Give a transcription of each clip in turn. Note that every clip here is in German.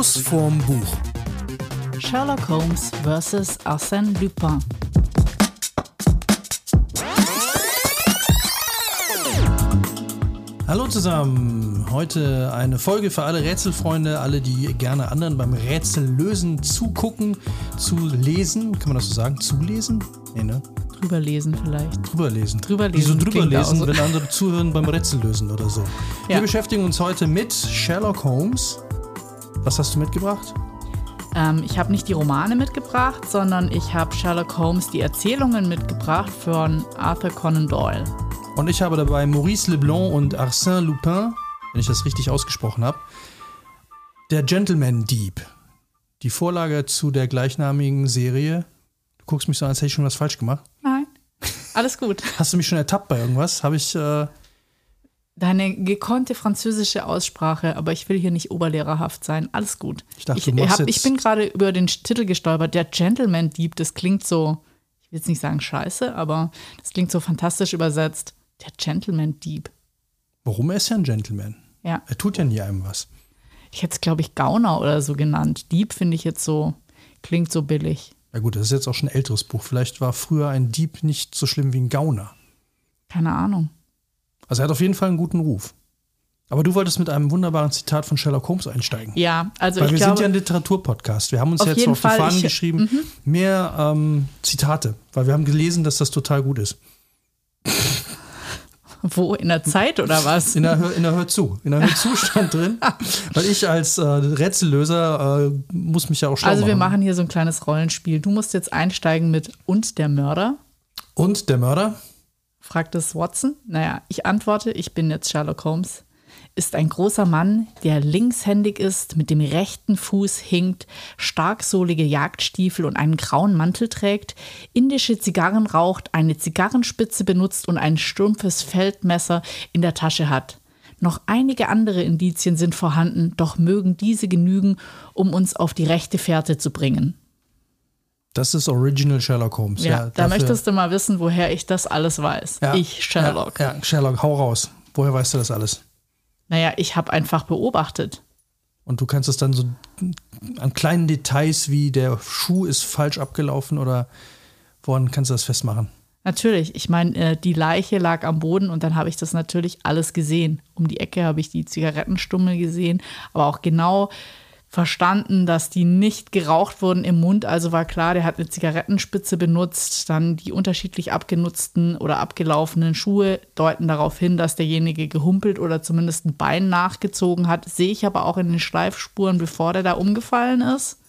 Schluss vorm Buch. Sherlock Holmes vs. Arsène Lupin. Hallo zusammen. Heute eine Folge für alle Rätselfreunde, alle, die gerne anderen beim Rätsellösen zugucken, zu lesen. Kann man das so sagen? Zulesen? Nee, ne? Drüber lesen vielleicht. Drüber lesen. Drüber lesen Wieso drüber klingt lesen, auch so. wenn andere zuhören beim Rätsellösen oder so? Wir Ja. beschäftigen uns heute mit Sherlock Holmes. Was hast du mitgebracht? Ähm, ich habe nicht die Romane mitgebracht, sondern ich habe Sherlock Holmes die Erzählungen mitgebracht von Arthur Conan Doyle. Und ich habe dabei Maurice Leblanc und Arsène Lupin, wenn ich das richtig ausgesprochen habe. Der Gentleman Dieb. Die Vorlage zu der gleichnamigen Serie. Du guckst mich so an, als hätte ich schon was falsch gemacht. Nein, alles gut. Hast du mich schon ertappt bei irgendwas? Habe ich. Äh, Deine gekonnte französische Aussprache, aber ich will hier nicht oberlehrerhaft sein. Alles gut. Ich dachte, ich, du hab, ich bin gerade über den Titel gestolpert. Der Gentleman Dieb, das klingt so, ich will jetzt nicht sagen scheiße, aber das klingt so fantastisch übersetzt. Der Gentleman Dieb. warum? Er ist ja ein Gentleman. Ja, Er tut ja nie einem was. ich hätte es, glaube ich, Gauner oder so genannt. Dieb finde ich jetzt so, klingt so billig. Ja, gut, das ist jetzt auch schon ein älteres Buch. Vielleicht war früher ein Dieb nicht so schlimm wie ein Gauner. Keine Ahnung. Also, er hat auf jeden Fall einen guten Ruf. Aber du wolltest mit einem wunderbaren Zitat von Sherlock Holmes einsteigen. Ja, also Weil ich wir glaube, sind ja ein Literaturpodcast. Wir haben uns Auf jetzt auf die Fall, Fahnen ich- geschrieben, mehr ähm, Zitate, weil wir haben gelesen, dass das total gut ist. wo in der Zeit oder was? In der, Hör, in der Hör zu. In der Hör zu stand drin. Weil ich als äh, Rätsellöser äh, muss mich ja auch schlau Also wir machen. machen hier so ein kleines Rollenspiel. Du musst jetzt einsteigen mit und der Mörder. Und der Mörder? Fragt es Watson. Naja, ich antworte, ich bin jetzt Sherlock Holmes. Ist ein großer Mann, der linkshändig ist, mit dem rechten Fuß hinkt, starksohlige Jagdstiefel und einen grauen Mantel trägt, indische Zigarren raucht, eine Zigarrenspitze benutzt und ein stumpfes Feldmesser in der Tasche hat. Noch einige andere Indizien sind vorhanden, doch mögen diese genügen, um uns auf die rechte Fährte zu bringen. Das ist Original Sherlock Holmes. Ja, Ja, da dafür- möchtest du mal wissen, woher ich das alles weiß. ja, ich, Sherlock. Ja, ja, Sherlock, hau raus. Woher weißt du das alles? Naja, ich habe einfach beobachtet. Und du kannst es dann so an kleinen Details wie der Schuh ist falsch abgelaufen oder woran kannst du das festmachen? Natürlich, ich meine, äh, die Leiche lag am Boden und dann habe ich das natürlich alles gesehen. Um die Ecke habe ich die Zigarettenstummel gesehen, aber auch genau verstanden, dass die nicht geraucht wurden im Mund. Also war klar, der hat eine Zigarettenspitze benutzt. Dann die unterschiedlich abgenutzten oder abgelaufenen Schuhe deuten darauf hin, dass derjenige gehumpelt oder zumindest ein Bein nachgezogen hat. Sehe ich aber auch in den Schleifspuren, bevor der da umgefallen ist.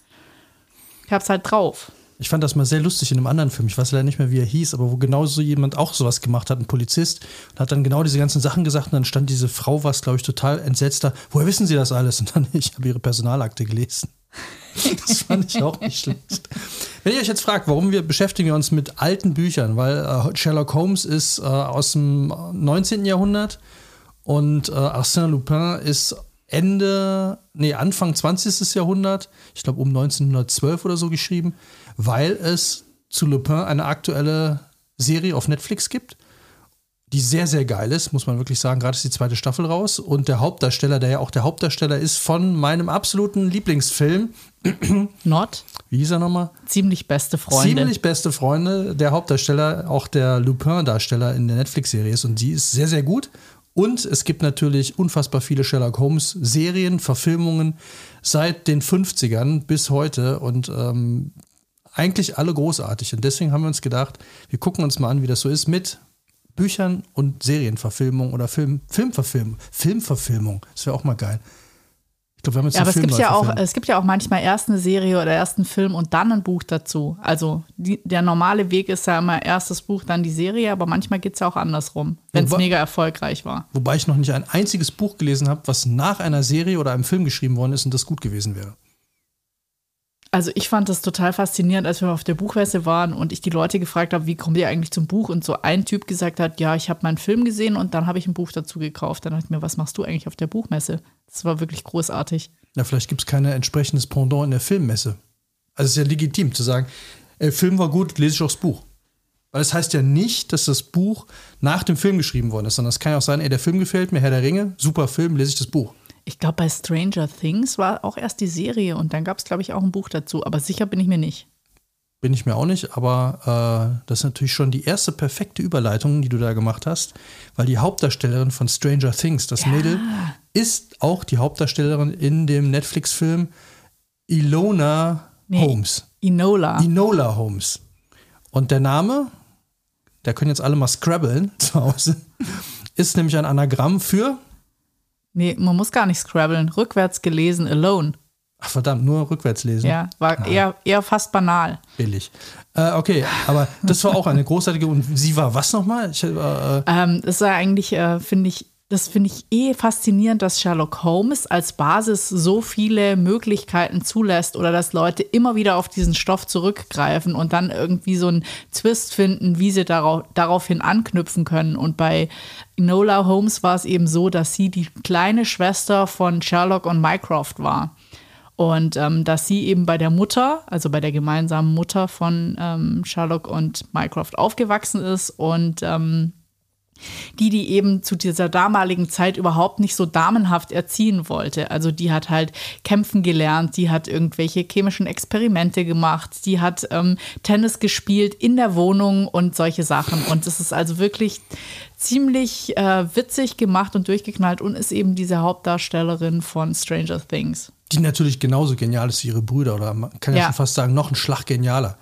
Ich hab's halt drauf. Ich fand das mal sehr lustig in einem anderen Film. Ich weiß leider nicht mehr, wie er hieß, aber wo genau so jemand auch sowas gemacht hat, ein Polizist, und hat dann genau diese ganzen Sachen gesagt und dann stand diese Frau, was glaube ich total entsetzt da. Woher wissen Sie das alles? Und dann, ich habe ihre Personalakte gelesen. Das fand ich auch nicht schlecht. Wenn ihr euch jetzt fragt, warum wir beschäftigen wir uns mit alten Büchern, weil äh, Sherlock Holmes ist äh, aus dem 19. Jahrhundert und äh, Arsène Lupin ist Ende, nee, Anfang 20. Jahrhundert, ich glaube um 1912 oder so geschrieben, weil es zu Lupin eine aktuelle Serie auf Netflix gibt, die sehr, sehr geil ist, muss man wirklich sagen. Gerade ist die zweite Staffel raus und der Hauptdarsteller, der ja auch der Hauptdarsteller ist von meinem absoluten Lieblingsfilm, Not, wie hieß er nochmal? ziemlich beste Freunde. Ziemlich beste Freunde. Der Hauptdarsteller, auch der Lupin-Darsteller in der Netflix-Serie ist und die ist sehr, sehr gut. Und es gibt natürlich unfassbar viele Sherlock Holmes-Serien, Verfilmungen seit den 50ern bis heute und ähm, eigentlich alle großartig. Und deswegen haben wir uns gedacht, wir gucken uns mal an, wie das so ist mit Büchern und Serienverfilmung oder Film, Filmverfilmung. Filmverfilmung, das wäre auch mal geil. Ich glaube, wir haben jetzt Ja, aber es Film gibt ja auch, verfilmt. es gibt ja auch manchmal erst eine Serie oder erst einen Film und dann ein Buch dazu. Also die, der normale Weg ist ja immer erstes Buch, dann die Serie, aber manchmal geht es ja auch andersrum, wenn es mega erfolgreich war. Wobei ich noch nicht ein einziges Buch gelesen habe, was nach einer Serie oder einem Film geschrieben worden ist und das gut gewesen wäre. Also ich fand das total faszinierend, als wir auf der Buchmesse waren und ich die Leute gefragt habe, wie kommt ihr eigentlich zum Buch? Und so ein Typ gesagt hat, ja, ich habe meinen Film gesehen und dann habe ich ein Buch dazu gekauft. Dann dachte ich mir, was machst du eigentlich auf der Buchmesse? Das war wirklich großartig. Ja, vielleicht gibt es kein entsprechendes Pendant in der Filmmesse. Also es ist ja legitim zu sagen, ey, Film war gut, lese ich auch das Buch. Weil es heißt ja nicht, dass das Buch nach dem Film geschrieben worden ist, sondern es kann ja auch sein, ey, der Film gefällt mir, Herr der Ringe, super Film, lese ich das Buch. Ich glaube, bei Stranger Things war auch erst die Serie und dann gab es, glaube ich, auch ein Buch dazu. Aber sicher bin ich mir nicht. Bin ich mir auch nicht, aber äh, das ist natürlich schon die erste perfekte Überleitung, die du da gemacht hast, weil die Hauptdarstellerin von Stranger Things, das Ja. Mädel, ist auch die Hauptdarstellerin in dem Netflix-Film Ilona Nee. Holmes. Enola. Enola Holmes. Und der Name, da können jetzt alle mal scrabbeln zu Hause, ist nämlich ein Anagramm für, nee, man muss gar nicht scrabbeln. Rückwärts gelesen, alone. ach verdammt, nur rückwärts lesen. Ja, war eher, eher fast banal. Billig. Äh, okay, aber das war auch eine großartige, und sie war was nochmal? Ich, äh, Ähm, das war eigentlich, äh, finde ich, das finde ich eh faszinierend, dass Sherlock Holmes als Basis so viele Möglichkeiten zulässt oder dass Leute immer wieder auf diesen Stoff zurückgreifen und dann irgendwie so einen Twist finden, wie sie darauf, daraufhin anknüpfen können. Und bei Enola Holmes war es eben so, dass sie die kleine Schwester von Sherlock und Mycroft war. Und ähm, dass sie eben bei der Mutter, also bei der gemeinsamen Mutter von ähm, Sherlock und Mycroft aufgewachsen ist und ähm, die, die eben zu dieser damaligen Zeit überhaupt nicht so damenhaft erziehen wollte. Also die hat halt kämpfen gelernt, die hat irgendwelche chemischen Experimente gemacht, die hat ähm, Tennis gespielt in der Wohnung und solche Sachen. Und es ist also wirklich ziemlich äh, witzig gemacht und durchgeknallt und ist eben diese Hauptdarstellerin von Stranger Things. die natürlich genauso genial ist wie ihre Brüder, oder man kann ja, Ja. schon fast sagen, noch ein Schlag genialer.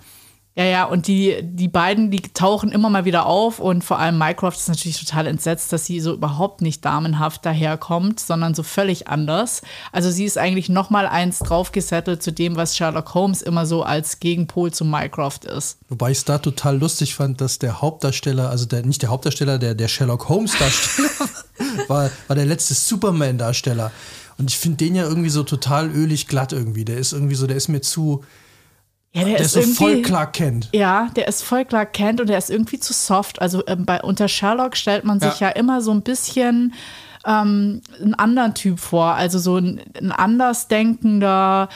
Ja, ja, und die, die beiden, die tauchen immer mal wieder auf und vor allem Mycroft ist natürlich total entsetzt, dass sie so überhaupt nicht damenhaft daherkommt, sondern so völlig anders. Also sie ist eigentlich noch mal eins draufgesettelt zu dem, was Sherlock Holmes immer so als Gegenpol zu Mycroft ist. Wobei ich es da total lustig fand, dass der Hauptdarsteller, also der, nicht der Hauptdarsteller, der, der Sherlock Holmes-Darsteller war, war der letzte Superman-Darsteller. Und ich finde den ja irgendwie so total ölig glatt irgendwie. Der ist irgendwie so, der ist mir zu, Ja, der, der ist so voll Clark Kent. Ja, der ist voll Clark Kent und der ist irgendwie zu soft. Also ähm, bei unter Sherlock stellt man sich ja, Ja. immer so ein bisschen ähm, einen anderen Typ vor. Also so ein, ein andersdenkender,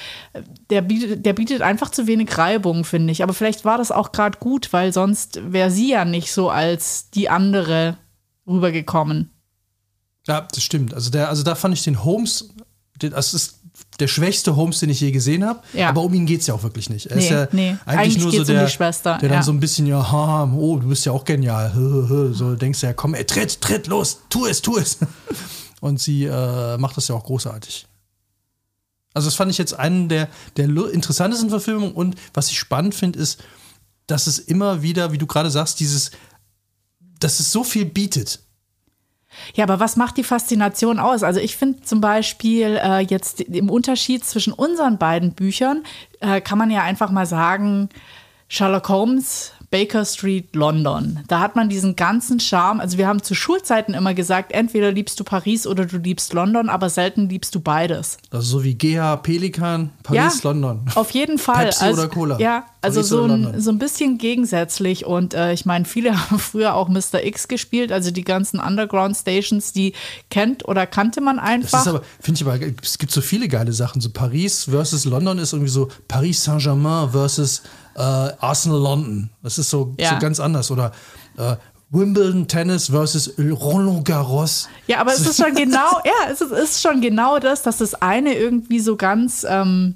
der bietet, der bietet einfach zu wenig Reibung, finde ich. Aber vielleicht war das auch gerade gut, weil sonst wäre sie ja nicht so als die andere rübergekommen. Ja, das stimmt. Also, der, also da fand ich den Holmes, den, das ist der schwächste Holmes, den ich je gesehen habe. Ja. Aber um ihn geht es ja auch wirklich nicht. Er Nee, ist ja nee. eigentlich, Eigentlich nur so um der, die Schwester, der dann ja. so ein bisschen, ja, haha, oh, du bist ja auch genial. So denkst du ja, komm, ey, tritt, tritt, los, tu es, tu es. Und sie äh, macht das ja auch großartig. Also, das fand ich jetzt einen der, der interessantesten Verfilmungen. Und was ich spannend finde, ist, dass es immer wieder, wie du gerade sagst, dieses, dass es so viel bietet. Ja, aber was macht die Faszination aus? Also ich finde zum Beispiel äh, jetzt im Unterschied zwischen unseren beiden Büchern äh, kann man ja einfach mal sagen, Sherlock Holmes, Baker Street, London. Da hat man diesen ganzen Charme. Also wir haben zu Schulzeiten immer gesagt, entweder liebst du Paris oder du liebst London, aber selten liebst du beides. Also so wie GH, Pelikan, Paris, Ja, London. Auf jeden Fall. Pepsi oder Cola? Ja, also Paris so ein, so ein bisschen gegensätzlich. Und äh, ich meine, viele haben früher auch Mr. X gespielt, also die ganzen Underground Stations, die kennt oder kannte man Das einfach. ist aber, finde ich aber, es gibt so viele geile Sachen. So Paris versus London ist irgendwie so Paris Saint-Germain versus äh, Arsenal London. Das ist so, Ja. so ganz anders. Oder äh, Wimbledon Tennis versus Roland Garros. Ja, aber es ist schon genau, ja, es ist, ist schon genau das, dass das eine irgendwie so ganz, ähm,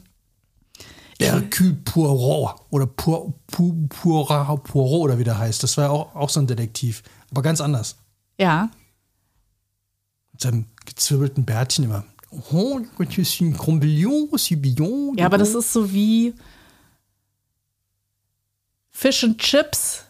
Hercule Poirot oder Poir, Poir, Poirot, Poirot oder wie der heißt. Das war ja auch, auch so ein Detektiv. Aber ganz anders. ja, Mit seinem gezwirbelten Bärtchen immer. Oh, ja, aber das ist so wie Fish and Chips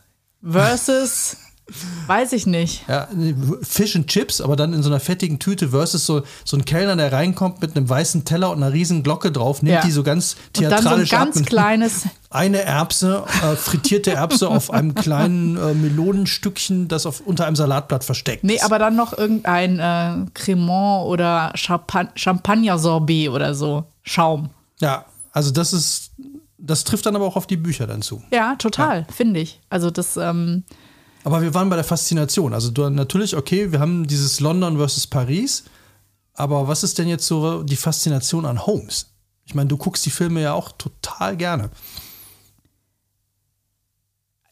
versus, weiß ich nicht. Ja, nee, Fish and Chips, aber dann in so einer fettigen Tüte versus so, so ein Kellner, der reinkommt mit einem weißen Teller und einer riesen Glocke drauf, nimmt Ja. die so ganz Und dann so ein theatralisch ganz ab. kleines, Eine Erbse, äh, frittierte Erbse auf einem kleinen äh, Melonenstückchen, das auf, unter einem Salatblatt versteckt nee, ist. aber dann noch irgendein äh, Cremant oder Champagner-Sorbet oder so. Schaum. Ja, also das ist, das trifft dann aber auch auf die Bücher dann zu. Ja, total, finde ich. Also das, ähm, Aber wir waren bei der Faszination. Also du, natürlich, okay, wir haben dieses London versus Paris, aber was ist denn jetzt so die Faszination an Holmes? Ich meine, du guckst die Filme ja auch total gerne.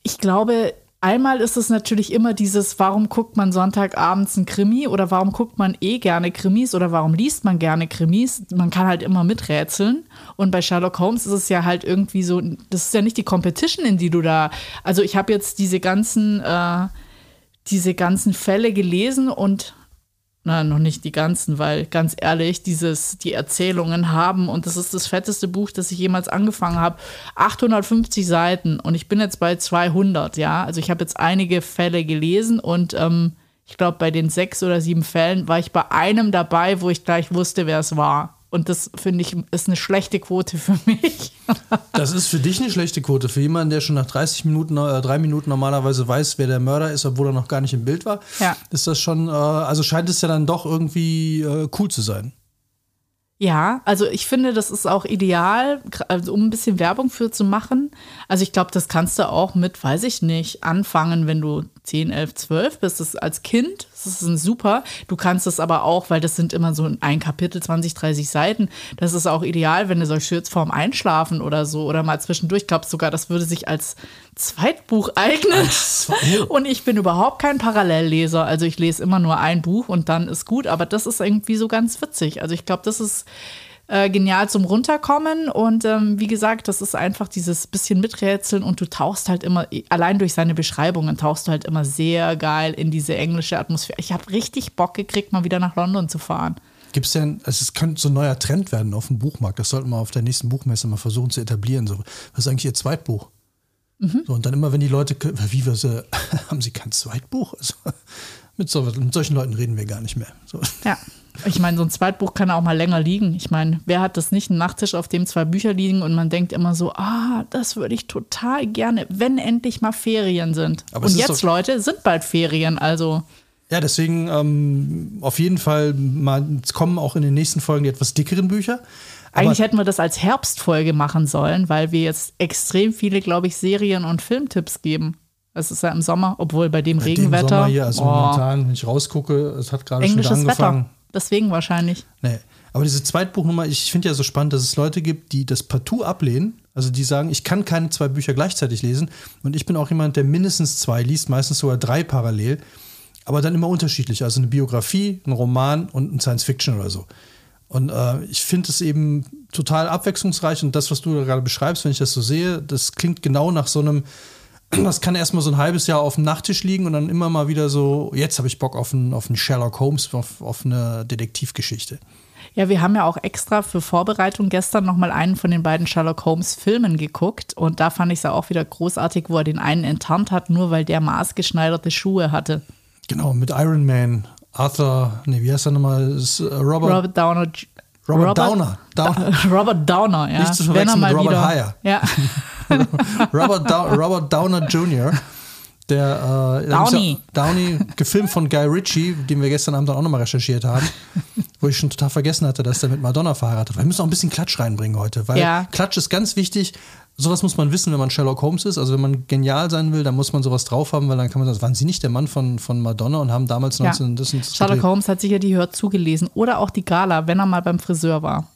ich glaube, einmal ist es natürlich immer dieses, warum guckt man Sonntagabends ein Krimi oder warum guckt man eh gerne Krimis oder warum liest man gerne Krimis? Man kann halt immer miträtseln. Und bei Sherlock Holmes ist es ja halt irgendwie so, das ist ja nicht die Competition, in die du da. Also ich habe jetzt diese ganzen, äh, diese ganzen Fälle gelesen und na, noch nicht die ganzen, weil ganz ehrlich, dieses, die Erzählungen haben, und das ist das fetteste Buch, das ich jemals angefangen habe, 850 Seiten und ich bin jetzt bei 200, ja. Also ich habe jetzt einige Fälle gelesen und ähm, ich glaube, bei den sechs oder sieben Fällen war ich bei einem dabei, wo ich gleich wusste, wer es war. Und das finde ich ist eine schlechte Quote für mich. das ist für dich eine schlechte Quote. Für jemanden, der schon nach 30 Minuten, äh, drei Minuten normalerweise weiß, wer der Mörder ist, obwohl er noch gar nicht im Bild war, ja. ist das schon, äh, also scheint es ja dann doch irgendwie äh, cool zu sein. Ja, also ich finde, das ist auch ideal, also um ein bisschen Werbung für zu machen. Also ich glaube, das kannst du auch mit, weiß ich nicht, anfangen, wenn du 10, 11, 12 bist. Das als Kind, das ist ein super. Du kannst es aber auch, weil das sind immer so ein Kapitel, 20, 30 Seiten. Das ist auch ideal, wenn du solche jetzt vorm Einschlafen oder so oder mal zwischendurch. Ich glaube sogar, das würde sich als Zweitbuch eignen. Und ich bin überhaupt kein Parallelleser. Also ich lese immer nur ein Buch und dann ist gut. Aber das ist irgendwie so ganz witzig. Also ich glaube, das ist äh, genial zum Runterkommen. Und ähm, wie gesagt, das ist einfach dieses bisschen Miträtseln und du tauchst halt immer, allein durch seine Beschreibungen, tauchst du halt immer sehr geil in diese englische Atmosphäre. Ich habe richtig Bock gekriegt, mal wieder nach London zu fahren. Gibt es denn, also es könnte so ein neuer Trend werden auf dem Buchmarkt, das sollten wir auf der nächsten Buchmesse mal versuchen zu etablieren. So, was ist eigentlich Ihr Zweitbuch? Mhm. So, und dann immer, wenn die Leute, wie wir sie, haben sie kein Zweitbuch? Also, mit, so, mit solchen Leuten reden wir gar nicht mehr. So. Ja. Ich meine, so ein Zweitbuch kann auch mal länger liegen. Ich meine, wer hat das nicht? Ein Nachttisch, auf dem zwei Bücher liegen und man denkt immer so, ah, das würde ich total gerne, wenn endlich mal Ferien sind. Aber und jetzt, Leute, sind bald Ferien, also. Ja, deswegen ähm, auf jeden Fall mal, es kommen auch in den nächsten Folgen die etwas dickeren Bücher. Eigentlich hätten wir das als Herbstfolge machen sollen, weil wir jetzt extrem viele, glaube ich, Serien- und Filmtipps geben. Es ist ja im Sommer, obwohl bei dem bei Regenwetter. Dem Sommer hier, also oh. momentan, wenn ich rausgucke, es hat gerade schon wieder angefangen. Wetter. Deswegen wahrscheinlich. Nee. Aber diese Zweitbuchnummer, ich finde ja so spannend, dass es Leute gibt, die das partout ablehnen. Also die sagen, ich kann keine zwei Bücher gleichzeitig lesen. Und ich bin auch jemand, der mindestens zwei liest, meistens sogar drei parallel. Aber dann immer unterschiedlich. Also eine Biografie, ein Roman und ein Science Fiction oder so. Und äh, ich finde es eben total abwechslungsreich. Und das, was du gerade beschreibst, wenn ich das so sehe, das klingt genau nach so einem das kann erstmal so ein halbes Jahr auf dem Nachttisch liegen und dann immer mal wieder so, jetzt habe ich Bock auf einen, auf einen Sherlock Holmes, auf, auf eine Detektivgeschichte. Ja, wir haben ja auch extra für Vorbereitung gestern nochmal einen von den beiden Sherlock Holmes Filmen geguckt und da fand ich es ja auch wieder großartig, wo er den einen enttarnt hat, nur weil der maßgeschneiderte Schuhe hatte. Genau, mit Iron Man, Arthur, nee, wie heißt er nochmal? Äh, Robert, Robert Downer. Robert, Robert Downer. Downer. Robert Downer, ja. Nicht zu verwechseln mit Robert wieder, Heyer. Ja. Robert, Dow Robert Downer Jr., der äh, Downey. Downey, gefilmt von Guy Ritchie, den wir gestern Abend auch nochmal recherchiert haben, wo ich schon total vergessen hatte, dass der mit Madonna verheiratet war. Wir müssen auch ein bisschen Klatsch reinbringen heute, weil ja. Klatsch ist ganz wichtig. Sowas muss man wissen, wenn man Sherlock Holmes ist. Also wenn man genial sein will, dann muss man sowas drauf haben, weil dann kann man sagen, waren Sie nicht der Mann von, von Madonna und haben damals 19... Ja. Das, das Sherlock Holmes hat sicher die Hör zugelesen oder auch die Gala, wenn er mal beim Friseur war.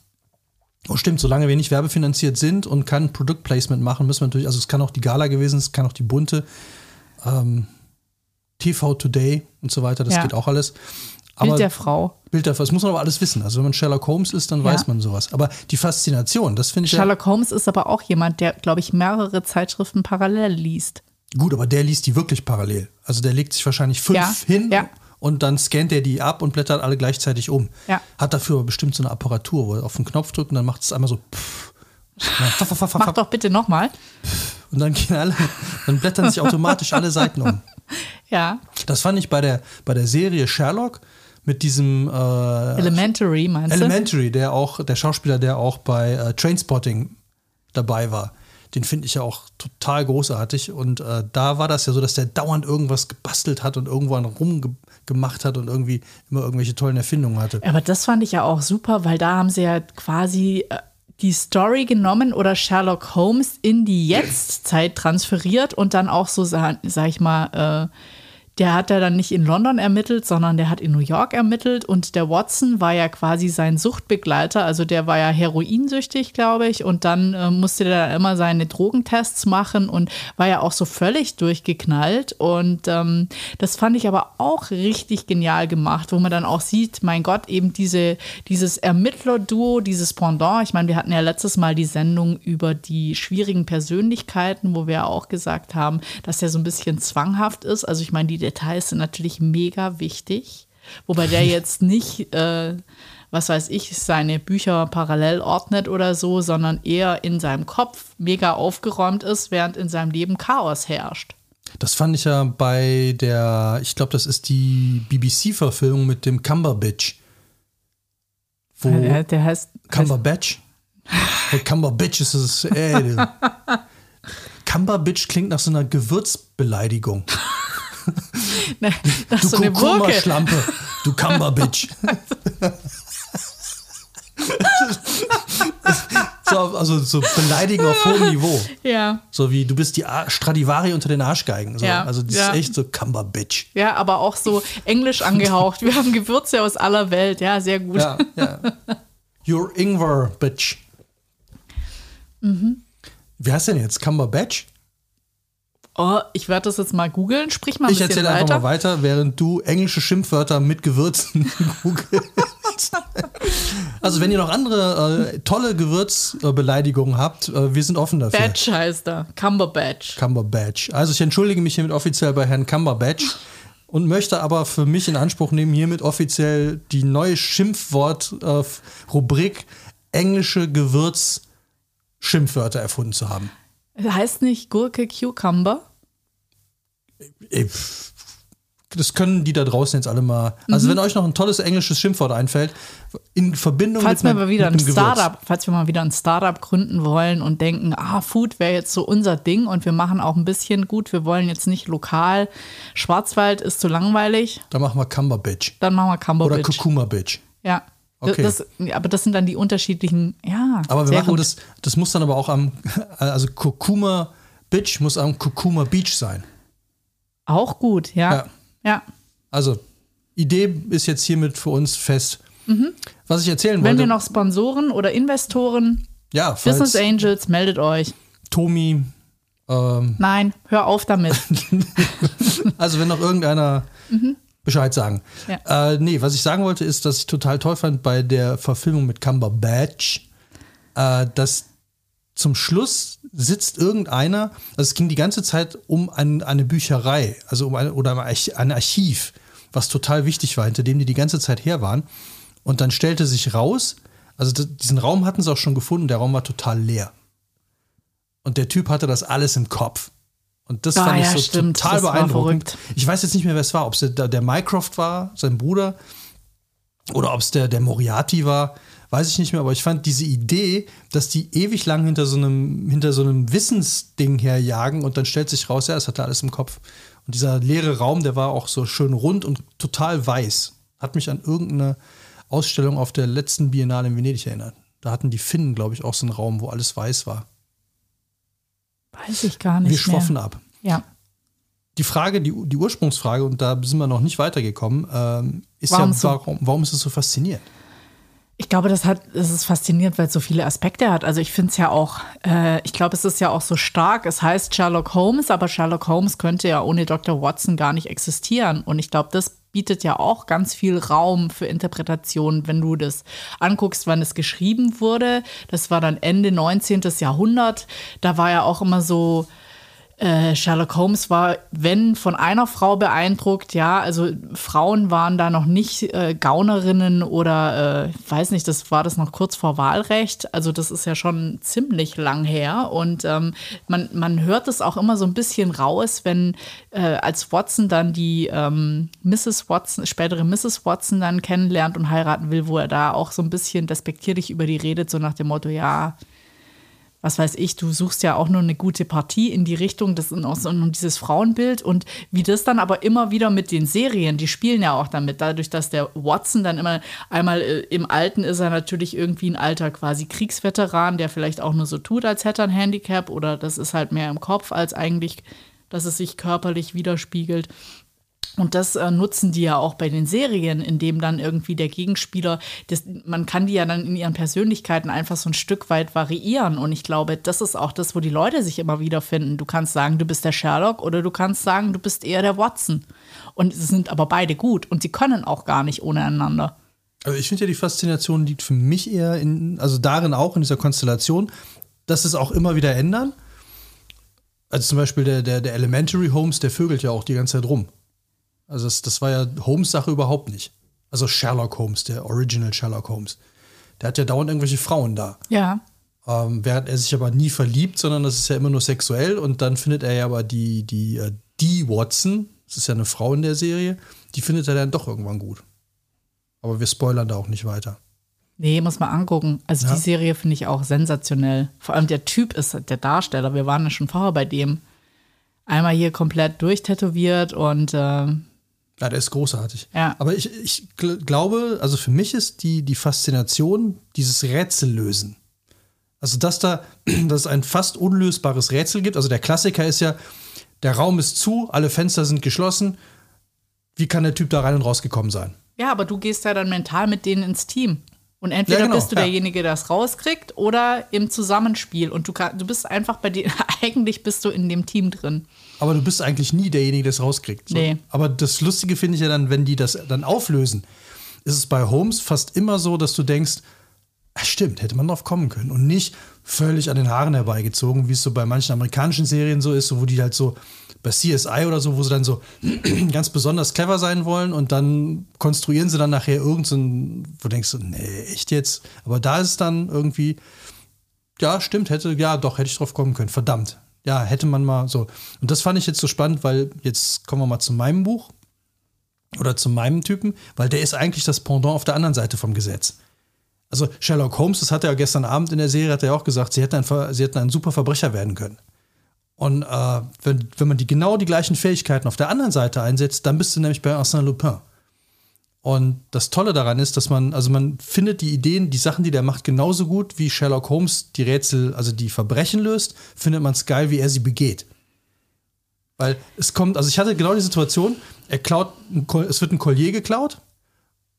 Oh, stimmt, solange wir nicht werbefinanziert sind und kein Produktplacement machen, müssen wir natürlich, also es kann auch die Gala gewesen, es kann auch die bunte, ähm, TV Today und so weiter, das ja. geht auch alles. Aber Bild der Frau. Bild der Frau, das muss man aber alles wissen. Also wenn man Sherlock Holmes ist, dann ja. weiß man sowas. Aber die Faszination, das finde ich. Sherlock ja, Holmes ist aber auch jemand, der, glaube ich, mehrere Zeitschriften parallel liest. Gut, aber der liest die wirklich parallel. Also der legt sich wahrscheinlich fünf hin ja und dann scannt er die ab und blättert alle gleichzeitig um. Ja. Hat dafür bestimmt so eine Apparatur, wo er auf den Knopf drückt und dann macht es einmal so. Pff, Mach doch bitte nochmal. Und dann gehen alle, dann blättern sich automatisch alle Seiten um. Ja. Das fand ich bei der, bei der Serie Sherlock mit diesem äh, Elementary, meinst du? Elementary, der auch, der Schauspieler, der auch bei äh, Trainspotting dabei war den finde ich ja auch total großartig. Und äh, da war das ja so, dass der dauernd irgendwas gebastelt hat und irgendwo rumgemacht hat und irgendwie immer irgendwelche tollen Erfindungen hatte. Aber das fand ich ja auch super, weil da haben sie ja quasi äh, die Story genommen oder Sherlock Holmes in die Jetztzeit transferiert und dann auch so, sag, sag ich mal, äh, der hat ja dann nicht in London ermittelt, sondern der hat in New York ermittelt. Und der Watson war ja quasi sein Suchtbegleiter, also der war ja heroinsüchtig, glaube ich, und dann äh, musste der immer seine Drogentests machen und war ja auch so völlig durchgeknallt. Und ähm, das fand ich aber auch richtig genial gemacht, wo man dann auch sieht, mein Gott, eben diese, dieses Ermittler-Duo, dieses Pendant, ich meine, wir hatten ja letztes Mal die Sendung über die schwierigen Persönlichkeiten, wo wir auch gesagt haben, dass der so ein bisschen zwanghaft ist, also ich meine, die Details sind natürlich mega wichtig. Wobei der jetzt nicht, äh, was weiß ich, seine Bücher parallel ordnet oder so, sondern eher in seinem Kopf mega aufgeräumt ist, während in seinem Leben Chaos herrscht. Das fand ich ja bei der, ich glaube, das ist die BBC-Verfilmung mit dem Cumberbitch. Wo der, der heißt. Cumberbatch? Hey, Cumberbitch ist es. Ey, Cumberbitch klingt nach so einer Gewürzbeleidigung. ne, das du so eine Gurke. Schlampe, du Cumberbitch. so, also so beleidigen auf hohem Niveau. Ja. So wie du bist die Ar Stradivari unter den Arschgeigen. So. Ja. Also das Ja. ist echt so Cumberbitch. Ja, aber auch so englisch angehaucht. Wir haben Gewürze aus aller Welt. Ja, sehr gut. Ja, ja. Your Ingwer Bitch. Wie heißt denn jetzt? Cumberbatch? Oh, ich werde das jetzt mal googeln. Sprich mal ein Ich bisschen erzähle weiter. einfach mal weiter, während du englische Schimpfwörter mit Gewürzen googelst. Also wenn ihr noch andere äh, tolle Gewürzbeleidigungen habt, äh, wir sind offen dafür. Batch heißt er. Cumberbatch. Cumberbatch. Also ich entschuldige mich hiermit offiziell bei Herrn Cumberbatch und möchte aber für mich in Anspruch nehmen, hiermit offiziell die neue Schimpfwort-Rubrik englische Gewürz-Schimpfwörter erfunden zu haben. Heißt nicht Gurke Cucumber? Das können die da draußen jetzt alle mal. Also wenn euch noch ein tolles englisches Schimpfwort einfällt, in Verbindung Falls mit, wir mal wieder ein. Startup, falls wir mal wieder ein Startup gründen wollen und denken, ah, Food wäre jetzt so unser Ding und wir machen auch ein bisschen gut, wir wollen jetzt nicht lokal. Schwarzwald ist zu langweilig, Da machen wir Cumberbatch. dann machen wir Oder Cumberbatch. Kurkuma Bitch. Ja. Okay. Das, aber das sind dann die unterschiedlichen, ja. Aber wir machen gut. das, das muss dann aber auch am, also Kurkuma Bitch muss am Kurkuma Beach sein. Auch gut, ja. Ja. Ja. Also, Idee ist jetzt hiermit für uns fest. Was ich erzählen Mhm. Wenn wollte, wir noch Sponsoren oder Investoren, ja, Business Angels, meldet euch. Tomi, ähm, Nein, hör auf damit. also wenn noch irgendeiner Bescheid sagen. Mhm. Ja. Äh, nee, was ich sagen wollte, ist, dass ich total toll fand bei der Verfilmung mit Cumberbatch, äh, dass zum Schluss sitzt irgendeiner, also es ging die ganze Zeit um ein, eine Bücherei, also um eine, oder ein Arch- ein Archiv, was total wichtig war, hinter dem die die ganze Zeit her waren. Und dann stellte sich raus, also diesen Raum hatten sie auch schon gefunden, der Raum war total leer. Und der Typ hatte das alles im Kopf. Und das Ah, fand ich ja, so stimmt. total Das beeindruckend. Ich weiß jetzt nicht mehr, wer es war, ob es der, der Mycroft war, sein Bruder, oder ob es der, der Moriarty war, weiß ich nicht mehr, aber ich fand diese Idee, dass die ewig lang hinter so einem, hinter so einem Wissensding herjagen und dann stellt sich raus, ja, es hatte alles im Kopf. Und dieser leere Raum, der war auch so schön rund und total weiß. Hat mich an irgendeine Ausstellung auf der letzten Biennale in Venedig erinnert. Da hatten die Finnen, glaube ich, auch so einen Raum, wo alles weiß war. Weiß ich gar nicht Wir schwoffen mehr. ab. Ja. Die Frage, die, die Ursprungsfrage, und da sind wir noch nicht weitergekommen, ähm, ist Warum ja, warum, warum ist es so faszinierend? Ich glaube, das hat, es ist faszinierend, weil es so viele Aspekte hat. Also ich finde es ja auch, äh, ich glaube, es ist ja auch so stark. Es heißt Sherlock Holmes, aber Sherlock Holmes könnte ja ohne Dr. Watson gar nicht existieren. Und ich glaube, das bietet ja auch ganz viel Raum für Interpretation, wenn du das anguckst, wann es geschrieben wurde. Das war dann Ende 19. Jahrhundert. Da war ja auch immer so, äh, Sherlock Holmes war, wenn von einer Frau beeindruckt, ja, also Frauen waren da noch nicht äh, Gaunerinnen oder, äh, weiß nicht, das war das noch kurz vor Wahlrecht. Also das ist ja schon ziemlich lang her und ähm, man, man hört es auch immer so ein bisschen raus, wenn äh, als Watson dann die ähm, Mrs. Watson, spätere Mrs. Watson dann kennenlernt und heiraten will, wo er da auch so ein bisschen despektierlich über die redet, so nach dem Motto, ja, was weiß ich, du suchst ja auch nur eine gute Partie in die Richtung, das ist auch so dieses Frauenbild und wie das dann aber immer wieder mit den Serien, die spielen ja auch damit, dadurch, dass der Watson dann immer einmal äh, im Alten ist er natürlich irgendwie ein alter quasi Kriegsveteran, der vielleicht auch nur so tut, als hätte er ein Handicap oder das ist halt mehr im Kopf als eigentlich, dass es sich körperlich widerspiegelt. Und das äh, nutzen die ja auch bei den Serien, indem dann irgendwie der Gegenspieler, das, man kann die ja dann in ihren Persönlichkeiten einfach so ein Stück weit variieren. Und ich glaube, das ist auch das, wo die Leute sich immer wiederfinden. Du kannst sagen, du bist der Sherlock oder du kannst sagen, du bist eher der Watson. Und es sind aber beide gut und sie können auch gar nicht ohne einander. Also ich finde ja, die Faszination liegt für mich eher in, also darin auch in dieser Konstellation, dass es auch immer wieder ändern. Also zum Beispiel der, der, der Elementary Holmes, der vögelt ja auch die ganze Zeit rum. Also das, das war ja Holmes Sache überhaupt nicht. Also Sherlock Holmes, der Original Sherlock Holmes. Der hat ja dauernd irgendwelche Frauen da. Ja. Ähm, während er sich aber nie verliebt, sondern das ist ja immer nur sexuell. Und dann findet er ja aber die, die, äh, die Watson, das ist ja eine Frau in der Serie, die findet er dann doch irgendwann gut. Aber wir spoilern da auch nicht weiter. Nee, muss man angucken. Also Ja. die Serie finde ich auch sensationell. Vor allem der Typ ist der Darsteller. Wir waren ja schon vorher bei dem. Einmal hier komplett durchtätowiert und äh, Ja, der ist großartig. Ja. Aber ich, ich gl glaube, also für mich ist die, die Faszination dieses Rätsellösen. Also, dass da, dass es ein fast unlösbares Rätsel gibt. Also, der Klassiker ist ja, der Raum ist zu, alle Fenster sind geschlossen. Wie kann der Typ da rein und rausgekommen sein? ja, aber du gehst ja dann mental mit denen ins Team. Und entweder Ja, genau, bist du ja. derjenige, der es rauskriegt, oder im Zusammenspiel. Und du, kann, du bist einfach bei dir, eigentlich bist du in dem Team drin. Aber du bist eigentlich nie derjenige, der es rauskriegt. So. Nee. Aber das Lustige finde ich ja dann, wenn die das dann auflösen, ist es bei Holmes fast immer so, dass du denkst, ah, stimmt, hätte man drauf kommen können. Und nicht völlig an den Haaren herbeigezogen, wie es so bei manchen amerikanischen Serien so ist, so, wo die halt so bei CSI oder so, wo sie dann so ganz besonders clever sein wollen und dann konstruieren sie dann nachher irgendeinen, wo du denkst du, nee, echt jetzt? Aber da ist es dann irgendwie, ja, stimmt, hätte, ja, doch, hätte ich drauf kommen können. Verdammt. Ja, hätte man mal so. Und das fand ich jetzt so spannend, weil jetzt kommen wir mal zu meinem Buch oder zu meinem Typen, weil der ist eigentlich das Pendant auf der anderen Seite vom Gesetz. Also Sherlock Holmes, das hat er ja gestern Abend in der Serie, hat er ja auch gesagt, sie hätten ein, sie hätten ein super Verbrecher werden können. Und äh, wenn, wenn man die genau die gleichen Fähigkeiten auf der anderen Seite einsetzt, dann bist du nämlich bei Arsène Lupin. Und das Tolle daran ist, dass man, also man findet die Ideen, die Sachen, die der macht, genauso gut wie Sherlock Holmes die Rätsel, also die Verbrechen löst, findet man es geil, wie er sie begeht. Weil es kommt, also ich hatte genau die Situation, er klaut, es wird ein Collier geklaut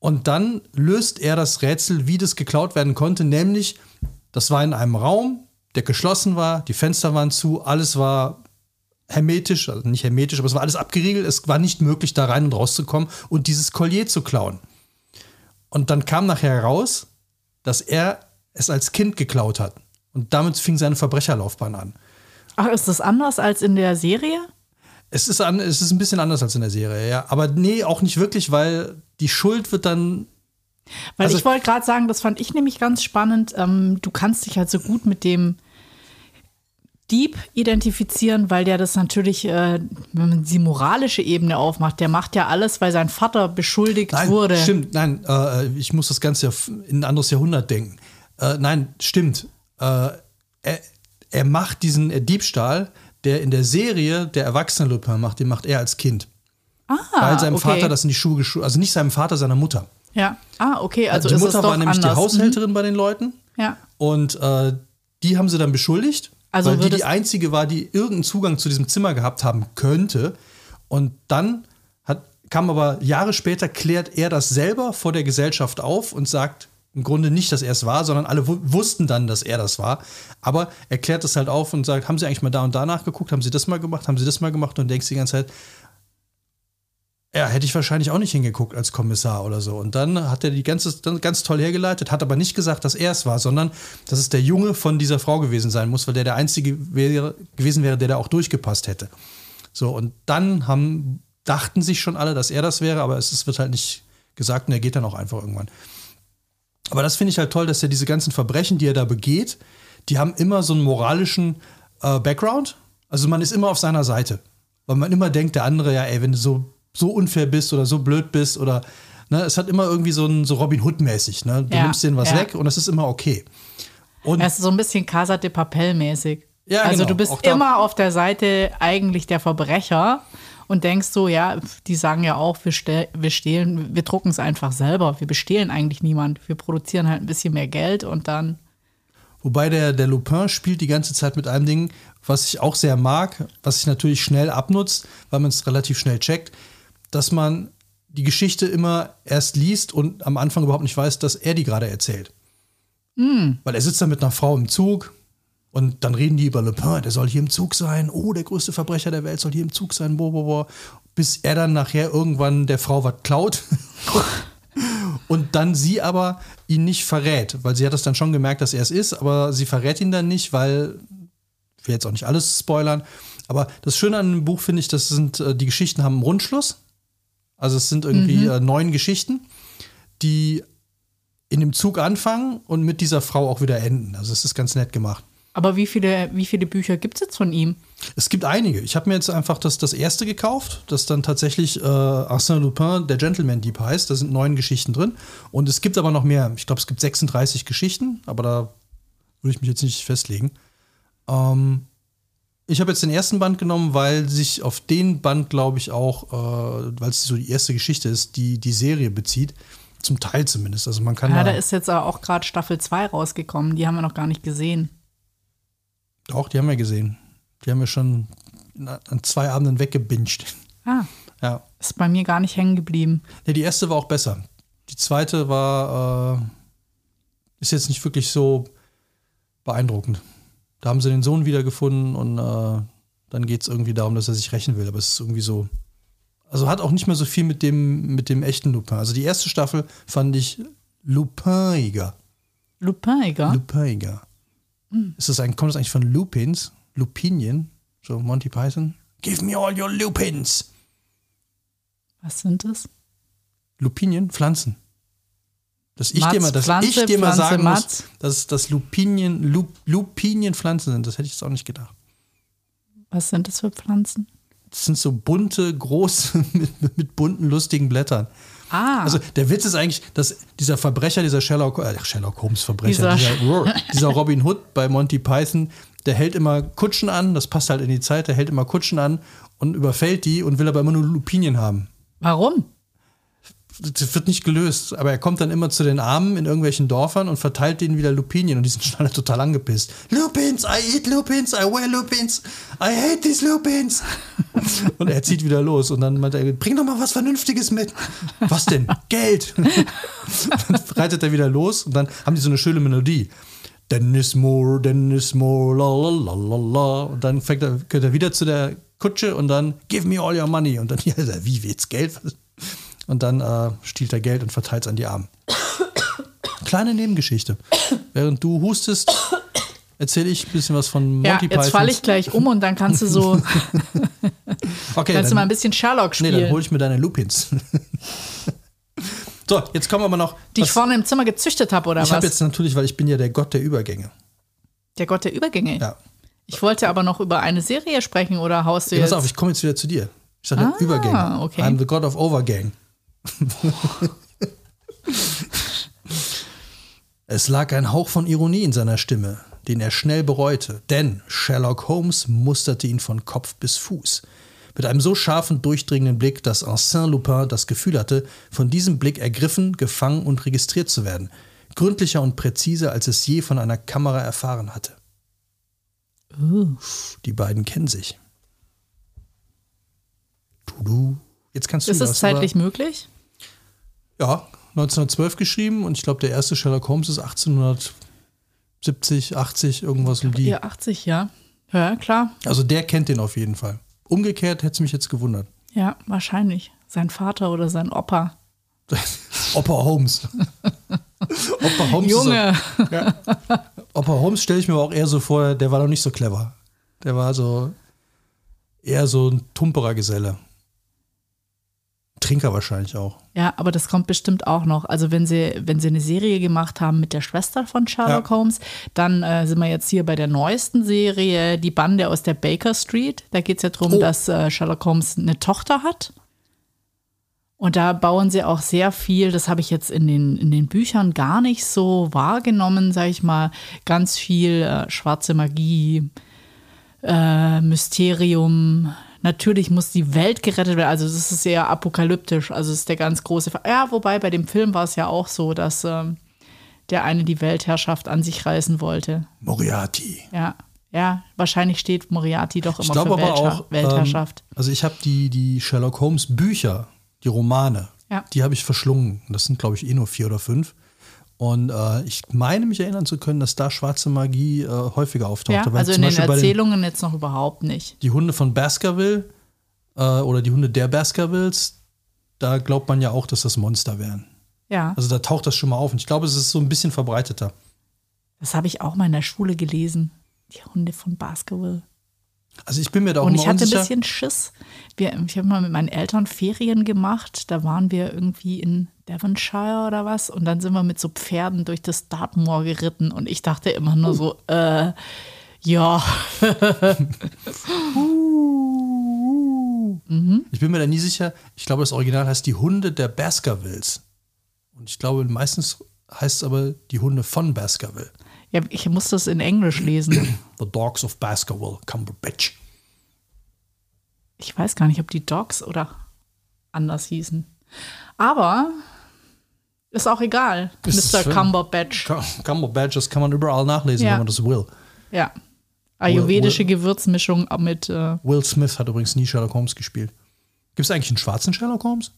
und dann löst er das Rätsel, wie das geklaut werden konnte, nämlich, das war in einem Raum, der geschlossen war, die Fenster waren zu, alles war hermetisch, also nicht hermetisch, aber es war alles abgeriegelt, es war nicht möglich, da rein und rauszukommen und dieses Collier zu klauen. Und dann kam nachher heraus, dass er es als Kind geklaut hat. Und damit fing seine Verbrecherlaufbahn an. Ach, ist das anders als in der Serie? Es ist, an, es ist ein bisschen anders als in der Serie, ja. Aber nee, auch nicht wirklich, weil die Schuld wird dann. Weil Also- ich wollte gerade sagen, das fand ich nämlich ganz spannend. Ähm, du kannst dich halt so gut mit dem Dieb identifizieren, weil der das natürlich, äh, wenn man die moralische Ebene aufmacht, der macht ja alles, weil sein Vater beschuldigt Nein, wurde. stimmt, nein, äh, ich muss das Ganze in ein anderes Jahrhundert denken. Äh, nein, stimmt. Äh, er, er macht diesen äh, Diebstahl, der in der Serie der erwachsene Lupin macht, den macht er als Kind. Ah, weil seinem okay. Vater das in die Schuhe geschoben, also nicht seinem Vater, seiner Mutter. Ja. Ah, okay, also die Mutter war nämlich anders. die Haushälterin bei den Leuten. Mhm. Ja. Und äh, die haben sie dann beschuldigt, Also weil die die es- einzige war, die irgendeinen Zugang zu diesem Zimmer gehabt haben könnte. Und dann hat, kam aber Jahre später, klärt er das selber vor der Gesellschaft auf und sagt im Grunde nicht, dass er es war, sondern alle wu- wussten dann, dass er das war. Aber er klärt das halt auf und sagt, haben Sie eigentlich mal da und da nachgeguckt? Haben Sie das mal gemacht? Haben Sie das mal gemacht? Und denkst die ganze Zeit, ja, hätte ich wahrscheinlich auch nicht hingeguckt als Kommissar oder so. Und dann hat er die ganze, ganz toll hergeleitet, hat aber nicht gesagt, dass er es war, sondern dass es der Junge von dieser Frau gewesen sein muss, weil der der Einzige wäre, gewesen wäre, der da auch durchgepasst hätte. So, und dann haben, dachten sich schon alle, dass er das wäre, aber es, es wird halt nicht gesagt und er geht dann auch einfach irgendwann. Aber das finde ich halt toll, dass er diese ganzen Verbrechen, die er da begeht, die haben immer so einen moralischen äh, Background. Also man ist immer auf seiner Seite. Weil man immer denkt, der andere, ja, ey, wenn du so, so unfair bist oder so blöd bist oder, ne, es hat immer irgendwie so ein so Robin Hood-mäßig, ne? Du Ja, nimmst denen was ja. weg und es ist immer okay. Und Es ist so ein bisschen Casa de Papel mäßig. Ja, also genau. du bist immer auf der Seite eigentlich der Verbrecher und denkst so, ja, die sagen ja auch, wir, stell, wir stehlen, wir drucken es einfach selber. Wir bestehlen eigentlich niemand. Wir produzieren halt ein bisschen mehr Geld und dann. Wobei der, der Lupin spielt die ganze Zeit mit einem Ding, was ich auch sehr mag, was sich natürlich schnell abnutzt, weil man es relativ schnell checkt. Dass man die Geschichte immer erst liest und am Anfang überhaupt nicht weiß, dass er die gerade erzählt. Weil er sitzt da mit einer Frau im Zug und dann reden die über Le Pen, der soll hier im Zug sein, oh, der größte Verbrecher der Welt soll hier im Zug sein, bo, bo, bo. bis er dann nachher irgendwann der Frau was klaut. Und dann sie aber ihn nicht verrät, weil sie hat es dann schon gemerkt, dass er es ist, aber sie verrät ihn dann nicht, weil, ich will jetzt auch nicht alles spoilern, aber das Schöne an dem Buch finde ich, das sind, äh, die Geschichten haben einen Rundschluss. Also es sind irgendwie äh, neun Geschichten, die in dem Zug anfangen und mit dieser Frau auch wieder enden. Also es ist ganz nett gemacht. Aber wie viele, wie viele Bücher gibt es jetzt von ihm? Es gibt einige. Ich habe mir jetzt einfach das, das erste gekauft, das dann tatsächlich äh, Arsène Lupin, der Gentleman Dieb heißt. Da sind neun Geschichten drin. Und es gibt aber noch mehr. Ich glaube, es gibt 36 Geschichten, aber da würde ich mich jetzt nicht festlegen. Ähm, ich habe jetzt den ersten Band genommen, weil sich auf den Band, glaube ich, auch, äh, weil es so die erste Geschichte ist, die die Serie bezieht. Zum Teil zumindest. Also man kann Ja, da, da ist jetzt auch gerade Staffel 2 rausgekommen. Die haben wir noch gar nicht gesehen. Doch, die haben wir gesehen. Die haben wir schon an zwei Abenden weggebinged. Ah, Ja. ist bei mir gar nicht hängen geblieben. Ja, die erste war auch besser. Die zweite war, äh, ist jetzt nicht wirklich so beeindruckend. Da haben sie den Sohn wiedergefunden und äh, dann geht es irgendwie darum, dass er sich rächen will. Aber es ist irgendwie so. Also hat auch nicht mehr so viel mit dem, mit dem echten Lupin. Also die erste Staffel fand ich Lupiniger. Lupiniger? Lupiniger. Ist das eigentlich, kommt das eigentlich von Lupins? Lupinien? So Monty Python? Give me all your Lupins! Was sind das? Lupinien, Pflanzen. Dass ich Mats, dir mal, dass Pflanze, ich dir mal Pflanze, sagen Mats. muss, dass das Lupinien, Lup, Lupinien Pflanzen sind, das hätte ich jetzt auch nicht gedacht. Was sind das für Pflanzen? Das sind so bunte, große, mit, mit bunten, lustigen Blättern. Ah, Also der Witz ist eigentlich, dass dieser Verbrecher, dieser Sherlock, äh, Sherlock Holmes Verbrecher, Dieser- dieser, dieser Robin Hood bei Monty Python, der hält immer Kutschen an, das passt halt in die Zeit, der hält immer Kutschen an und überfällt die und will aber immer nur Lupinien haben. warum? Das wird nicht gelöst, aber er kommt dann immer zu den Armen in irgendwelchen Dörfern und verteilt denen wieder Lupinien und die sind schon alle total angepisst. Lupins, I eat Lupins, I wear Lupins, I hate these Lupins. und er zieht wieder los und dann meint er, bring doch mal was Vernünftiges mit. Was denn? Geld. dann reitet er wieder los und dann haben die so eine schöne Melodie. Dennis Moore, Dennis Moore, la la la la la. Und dann fängt er, geht er wieder zu der Kutsche und dann, give me all your money. Und dann, ja, wie, jetzt Geld? Und dann äh, stiehlt er Geld und verteilt es an die Armen. Kleine Nebengeschichte. Während du hustest, erzähle ich ein bisschen was von Ja, Monty jetzt falle ich gleich um und dann kannst du so, Okay, kannst du mal ein dann, bisschen Sherlock nee, spielen, dann hole ich mir deine Lupins. so, jetzt kommen wir mal noch. die ich was- vorne im Zimmer gezüchtet habe oder ich habe was? jetzt natürlich, weil ich bin ja der Gott der Übergänge. Der Gott der Übergänge. Ja. Ich wollte aber noch über eine Serie sprechen oder haust du Ja, jetzt? pass auf, ich komme jetzt wieder zu dir. Ich sage Ah, Übergänge. okay. I'm the God of Overgang. es lag ein Hauch von Ironie in seiner Stimme, den er schnell bereute, denn Sherlock Holmes musterte ihn von Kopf bis Fuß. Mit einem so scharfen, durchdringenden Blick, dass Arsène Lupin das Gefühl hatte, von diesem Blick ergriffen, gefangen und registriert zu werden. Gründlicher und präziser, als es je von einer Kamera erfahren hatte. Die beiden kennen sich. Tudu. Jetzt kannst du ist es was zeitlich über, möglich? Ja, 1912 geschrieben und ich glaube, der erste Sherlock Holmes ist 1870, 80, irgendwas um die. Ja, 80, ja. Ja, klar. Also der kennt den auf jeden Fall. Umgekehrt hätte es mich jetzt gewundert. Ja, wahrscheinlich. Sein Vater oder sein Opa. Opa Holmes. Opa Holmes. Junge. Auch, ja. Opa Holmes stelle ich mir auch eher so vor, der war noch nicht so clever. Der war so eher so ein tumperer Geselle. Trinker wahrscheinlich auch. Ja, aber das kommt bestimmt auch noch. Also wenn sie, wenn sie eine Serie gemacht haben mit der Schwester von Sherlock Ja. Holmes, dann äh, sind wir jetzt hier bei der neuesten Serie, die Bande aus der Baker Street. Da geht es ja darum, Oh. dass äh, Sherlock Holmes eine Tochter hat. Und da bauen sie auch sehr viel, das habe ich jetzt in den, in den Büchern gar nicht so wahrgenommen, sage ich mal, ganz viel äh, schwarze Magie, äh, Mysterium. Natürlich muss die Welt gerettet werden. Also das ist sehr apokalyptisch. Also es ist der ganz große. Ver ja, wobei bei dem Film war es ja auch so, dass ähm, der eine die Weltherrschaft an sich reißen wollte. Moriarty. Ja, ja. Wahrscheinlich steht Moriarty doch Ich immer glaube für aber Welther auch, Weltherrschaft. Ähm, also ich habe die, die Sherlock Holmes Bücher die Romane, Ja. die habe ich verschlungen. Das sind, glaube ich, eh nur vier oder fünf. Und äh, ich meine mich erinnern zu können, dass da schwarze Magie äh, häufiger auftauchte. Ja, also in den Beispiel Erzählungen jetzt noch überhaupt nicht. die Hunde von Baskerville äh, oder die Hunde der Baskervilles, da glaubt man ja auch, dass das Monster wären. Ja, Also da taucht das schon mal auf. Und ich glaube, es ist so ein bisschen verbreiteter. das habe ich auch mal in der Schule gelesen. Die Hunde von Baskerville. Also ich bin mir da auch Und ich hatte ein unsicher. bisschen Schiss. Wir, ich habe mal mit meinen Eltern Ferien gemacht. Da waren wir irgendwie in Devonshire oder was. Und dann sind wir mit so Pferden durch das Dartmoor geritten. Und ich dachte immer nur so, äh, ja. Ich bin mir da nie sicher. Ich glaube, das Original heißt die Hunde der Baskervilles. Und ich glaube, meistens heißt es aber die Hunde von Baskerville. ja. Ich muss das in Englisch lesen. The Dogs of Baskerville, Cumberbatch. Ich weiß gar nicht, ob die Dogs oder anders hießen. Aber ist auch egal. Ist Mr. Cumberbatch. Cu- Cumberbatch, das kann man überall nachlesen, Ja. wenn man das will. Ja. Ayurvedische Will- Gewürzmischung mit. Äh, Will Smith hat übrigens nie Sherlock Holmes gespielt. Gibt es eigentlich einen schwarzen Sherlock Holmes?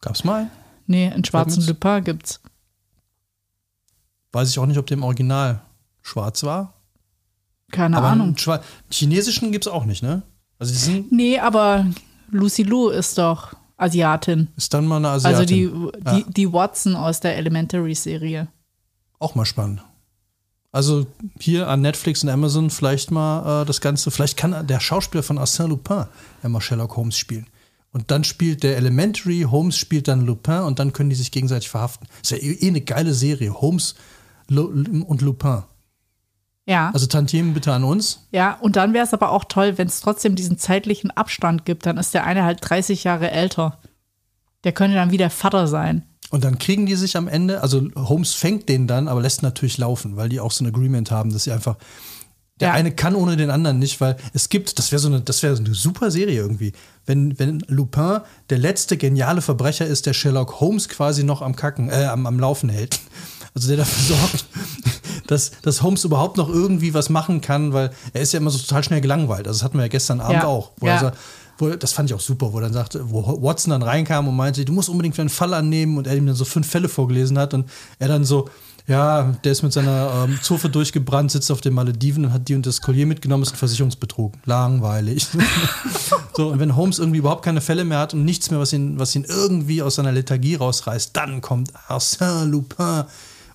Gab's mal einen? nee, einen schwarzen mir's- Lupin gibt's. Weiß ich auch nicht, ob der im Original schwarz war. Keine Aber Ahnung. einen chinesischen gibt es auch nicht, ne? Also die sind, Nee, aber Lucy Lou ist doch Asiatin. ist dann mal eine Asiatin. Also die, die, Ja. die Watson aus der Elementary-Serie. Auch mal spannend. Also hier an Netflix und Amazon vielleicht mal äh, das Ganze, vielleicht kann der Schauspieler von Arsène Lupin ja mal Sherlock Holmes spielen. Und dann spielt der Elementary, Holmes spielt dann Lupin und dann können die sich gegenseitig verhaften. Ist ja eh eh eine geile Serie, Holmes und Lupin. Ja, Also Tantiemen bitte an uns. ja. Und dann wäre es aber auch toll, wenn es trotzdem diesen zeitlichen Abstand gibt. Dann ist der eine halt 30 Jahre älter. Der könnte dann wieder Vater sein. Und dann kriegen die sich am Ende, also Holmes fängt den dann, aber lässt natürlich laufen, weil die auch so ein Agreement haben, dass sie einfach. Der Ja. eine kann ohne den anderen nicht, weil es gibt, das wäre so eine, das wäre so eine super Serie irgendwie. Wenn, wenn Lupin der letzte geniale Verbrecher ist, der Sherlock Holmes quasi noch am Kacken, äh, am, am Laufen hält. Also der dafür sorgt, dass, dass Holmes überhaupt noch irgendwie was machen kann, weil er ist ja immer so total schnell gelangweilt. Also das hatten wir ja gestern Abend Ja. auch. Wo Ja. er wo, das fand ich auch super, wo dann sagte, wo Watson dann reinkam und meinte, du musst unbedingt einen Fall annehmen und er ihm dann so fünf Fälle vorgelesen hat und er dann so, ja, der ist mit seiner ähm, Zofe durchgebrannt, sitzt auf den Malediven und hat die und das Collier mitgenommen, ist ein Versicherungsbetrug. Langweilig. so, und wenn Holmes irgendwie überhaupt keine Fälle mehr hat und nichts mehr, was ihn, was ihn irgendwie aus seiner Lethargie rausreißt, dann kommt Arsène Lupin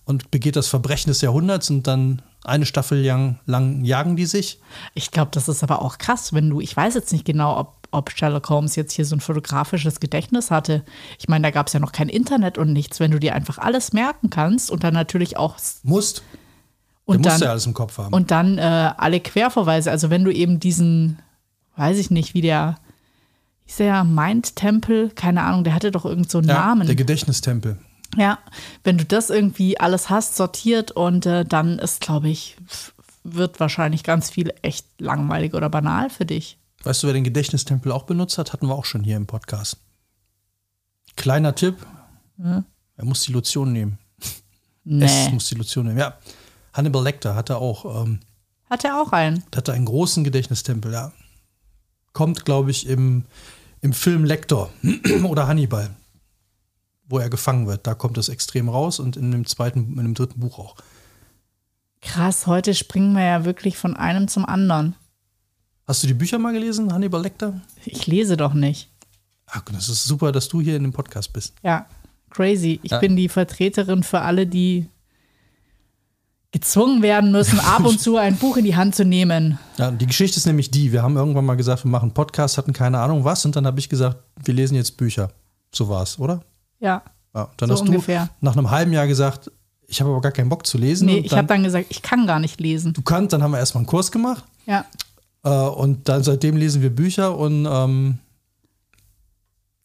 und begeht das Verbrechen des Jahrhunderts und dann eine Staffel lang, lang jagen die sich. Ich glaube, das ist aber auch krass, wenn du, ich weiß jetzt nicht genau, ob, ob Sherlock Holmes jetzt hier so ein fotografisches Gedächtnis hatte. Ich meine, da gab es ja noch kein Internet und nichts, wenn du dir einfach alles merken kannst und dann natürlich auch Musst. und der muss dann, ja alles im Kopf haben. und dann äh, alle Querverweise. Also wenn du eben diesen, weiß ich nicht, wie der, hieß der Mind-Tempel, keine Ahnung, der hatte doch irgend so einen ja, Namen. Der Gedächtnistempel. Ja, wenn du das irgendwie alles hast, sortiert und äh, dann ist, glaube ich, wird wahrscheinlich ganz viel echt langweilig oder banal für dich. Weißt du, wer den Gedächtnistempel auch benutzt hat? Hatten wir auch schon hier im Podcast. Kleiner Tipp. Er muss die Lotion nehmen. Es Nee. muss die Lotion nehmen. Ja. Hannibal Lecter hatte auch, ähm, Hat er auch einen? hatte einen großen Gedächtnistempel, ja. Kommt, glaube ich, im, im Film Lector oder Hannibal, wo er gefangen wird. Da kommt es extrem raus und in dem zweiten, in dem dritten Buch auch. Krass, heute springen wir ja wirklich von einem zum anderen. Hast du die Bücher mal gelesen, Hannibal Lecter? Ich lese doch nicht. Ach, das ist super, dass du hier in dem Podcast bist. Ja, crazy. Ich Ja. bin die Vertreterin für alle, die gezwungen werden müssen, ab und zu ein Buch in die Hand zu nehmen. Ja, die Geschichte ist nämlich die, wir haben irgendwann mal gesagt, wir machen Podcast, hatten keine Ahnung was und dann habe ich gesagt, wir lesen jetzt Bücher. So war es, oder? Ja. Ja, dann So hast ungefähr. du nach einem halben Jahr gesagt, ich habe aber gar keinen Bock zu lesen. Nee, ich habe dann gesagt, ich kann gar nicht lesen. du kannst, dann haben wir erstmal einen Kurs gemacht Ja. äh, und dann seitdem lesen wir Bücher und ähm,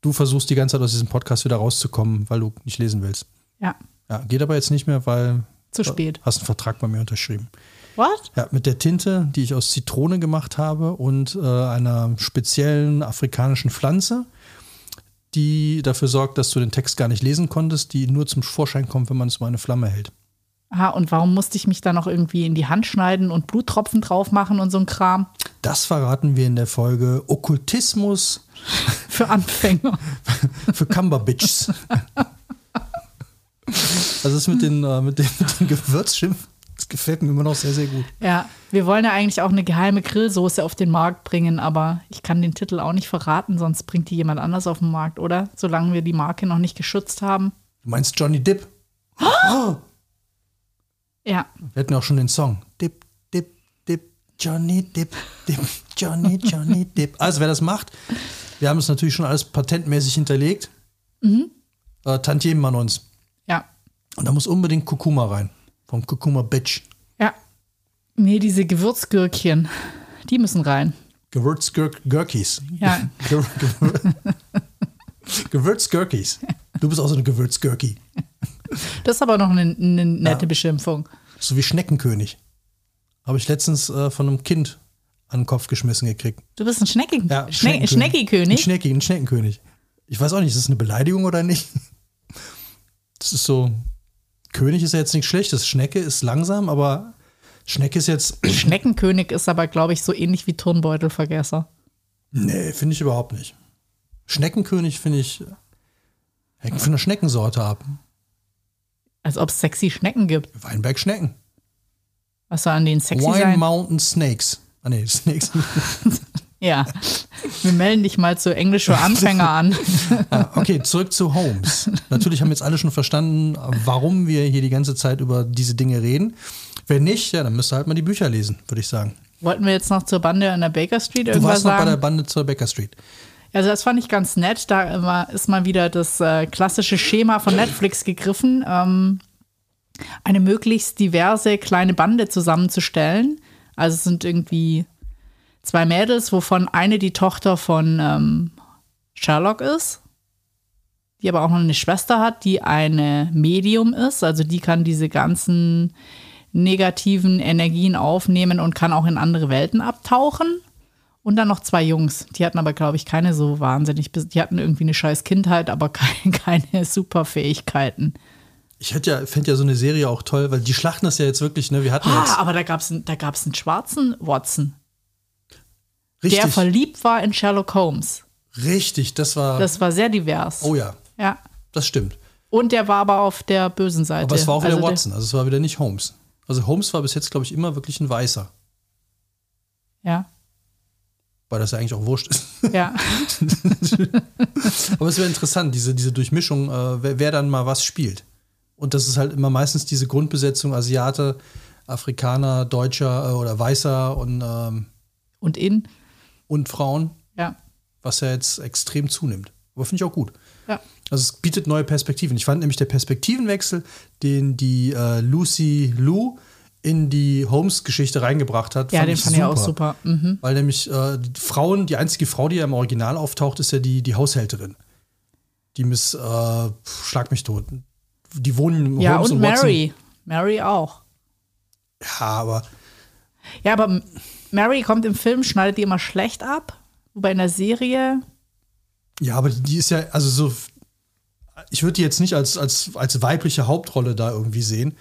du versuchst die ganze Zeit aus diesem Podcast wieder rauszukommen, weil du nicht lesen willst. Ja. Ja, geht aber jetzt nicht mehr, weil Zu spät. hast einen Vertrag bei mir unterschrieben. What? Ja, mit der Tinte, die ich aus Zitrone gemacht habe und äh, einer speziellen afrikanischen Pflanze, die dafür sorgt, dass du den Text gar nicht lesen konntest, die nur zum Vorschein kommt, wenn man es um eine Flamme hält. Aha, und warum musste ich mich dann noch irgendwie in die Hand schneiden und Bluttropfen drauf machen und so ein Kram? Das verraten wir in der Folge Okkultismus Für Anfänger. für Cumberbitches. Also das mit den, äh, mit den, mit den Gewürzschimpf, das gefällt mir immer noch sehr, sehr gut. Ja, wir wollen ja eigentlich auch eine geheime Grillsoße auf den Markt bringen, aber ich kann den Titel auch nicht verraten, sonst bringt die jemand anders auf den Markt, oder? Solange wir die Marke noch nicht geschützt haben. Du meinst Johnny Dip? Ja, Wir hatten ja auch schon den Song. Dip, Dip, Dip, Johnny Dip, Dip, Johnny, Johnny Dip. Also wer das macht, wir haben es natürlich schon alles patentmäßig hinterlegt. Mhm. Äh, Tantiemen an uns. ja, Und da muss unbedingt Kurkuma rein. Vom Kurkuma Bitch. ja. Nee, diese Gewürzgürkchen, die müssen rein. Gewürzgurkis. Ja. Ge- Gewür- Gewürzgurkis. Du bist auch so eine Gewürzgurki. Das ist aber noch eine, eine nette Beschimpfung. So wie Schneckenkönig. Habe ich letztens äh, von einem Kind an den Kopf geschmissen gekriegt. Du bist ein Schnecken Ja, Schne Ein Schneckikönig. Schnecki, ein Schneckenkönig. Ich weiß auch nicht, ist das eine Beleidigung oder nicht? Das ist so. König ist ja jetzt nichts Schlechtes. Schnecke ist langsam, aber Schnecke ist jetzt. Schneckenkönig ist aber, glaube ich, so ähnlich wie Turnbeutelvergesser. Nee, finde ich überhaupt nicht. Schneckenkönig finde ich. Hängt von der Schneckensorte ab. Als ob es sexy Schnecken gibt. Weinberg Schnecken. Was soll an denen sexy Wine sein? Mountain Snakes. Ah, nee, Snakes. Ja. Wir melden dich mal zu Englisch für Anfänger an. Ah, okay, zurück zu Holmes. Natürlich haben jetzt alle schon verstanden, warum wir hier die ganze Zeit über diese Dinge reden. Wenn nicht, ja, dann müsst ihr halt mal die Bücher lesen, würde ich sagen. Wollten wir jetzt noch zur Bande an der Baker Street Du irgendwas warst noch bei der sagen? Bande zur Baker Street. Also das fand ich ganz nett. Da ist mal wieder das äh, klassische Schema von Netflix gegriffen, ähm, eine möglichst diverse kleine Bande zusammenzustellen. Also es sind irgendwie zwei Mädels, wovon eine die Tochter von ähm, Sherlock ist, die aber auch noch eine Schwester hat, die eine Medium ist. Also die kann diese ganzen negativen Energien aufnehmen und kann auch in andere Welten abtauchen. Und dann noch zwei Jungs. Die hatten aber, glaube ich, keine so wahnsinnig. Die hatten irgendwie eine scheiß Kindheit, aber keine, keine Superfähigkeiten. Ich hätte ja, fände ja so eine Serie auch toll, weil die schlachten das ja jetzt wirklich, ne? Wir hatten Ah, jetzt aber da gab es da gab's einen schwarzen Watson, richtig, der verliebt war in Sherlock Holmes. richtig, das war, Das war sehr divers. oh ja, Ja. das stimmt. Und der war aber auf der bösen Seite. Aber es war auch wieder Also der- Watson, also es war wieder nicht Holmes. Also Holmes war bis jetzt, glaube ich, immer wirklich ein Weißer, Ja, weil das ja eigentlich auch wurscht ist. ja. Aber es wäre interessant, diese, diese Durchmischung, äh, wer, wer dann mal was spielt. Und das ist halt immer meistens diese Grundbesetzung Asiate, Afrikaner, Deutscher äh, oder Weißer und, ähm, Und in. Und Frauen, Ja. was ja jetzt extrem zunimmt. Aber finde ich auch gut. Ja. Also es bietet neue Perspektiven. Ich fand nämlich der Perspektivenwechsel, den die äh, Lucy Lou in die Holmes-Geschichte reingebracht hat, Ja, den fand ich auch super. Mhm. Weil nämlich äh, die Frauen, die einzige Frau, die ja im Original auftaucht, ist ja die, die Haushälterin. Die Miss, äh, Schlag mich tot. Die wohnen im Ja, Holmes und Watson. Mary. Mary auch. Ja, aber Ja, aber Mary kommt im Film, schneidet die immer schlecht ab. Wobei in der Serie, ja, aber die ist ja, also so, ich würde die jetzt nicht als, als, als weibliche Hauptrolle da irgendwie sehen.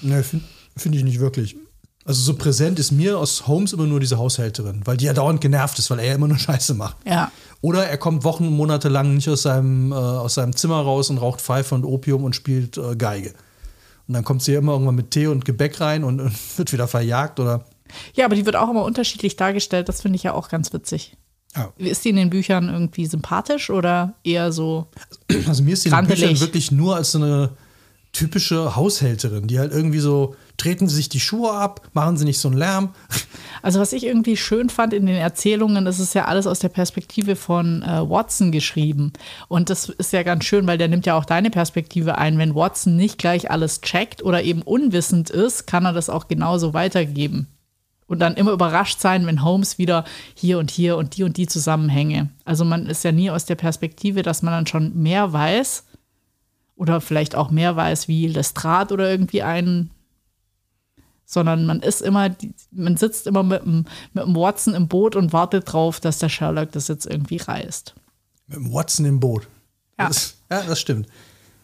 Ne, finde find ich nicht wirklich. Also so präsent ist mir aus Holmes immer nur diese Haushälterin, weil die ja dauernd genervt ist, weil er ja immer nur Scheiße macht. ja. Oder er kommt Wochen und Monate lang nicht aus seinem, äh, aus seinem Zimmer raus und raucht Pfeife und Opium und spielt äh, Geige. Und dann kommt sie ja immer irgendwann mit Tee und Gebäck rein und, und wird wieder verjagt oder. Ja, aber die wird auch immer unterschiedlich dargestellt. Das finde ich ja auch ganz witzig. Ja. Ist die in den Büchern irgendwie sympathisch oder eher so? Also mir ist die in den. Büchern wirklich nur als so eine typische Haushälterin, die halt irgendwie so, treten sie sich die Schuhe ab, machen sie nicht so einen Lärm. Also was ich irgendwie schön fand in den Erzählungen, das ist ja alles aus der Perspektive von äh, Watson geschrieben. Und das ist ja ganz schön, weil der nimmt ja auch deine Perspektive ein. Wenn Watson nicht gleich alles checkt oder eben unwissend ist, kann er das auch genauso weitergeben. Und dann immer überrascht sein, wenn Holmes wieder hier und hier und die und die Zusammenhänge. Also man ist ja nie aus der Perspektive, dass man dann schon mehr weiß oder vielleicht auch mehr weiß wie Lestrade oder irgendwie ein sondern man ist immer, man sitzt immer mit dem, mit dem Watson im Boot und wartet drauf, dass der Sherlock das jetzt irgendwie reißt. Mit dem Watson im Boot. Ja. Das, ja, das stimmt.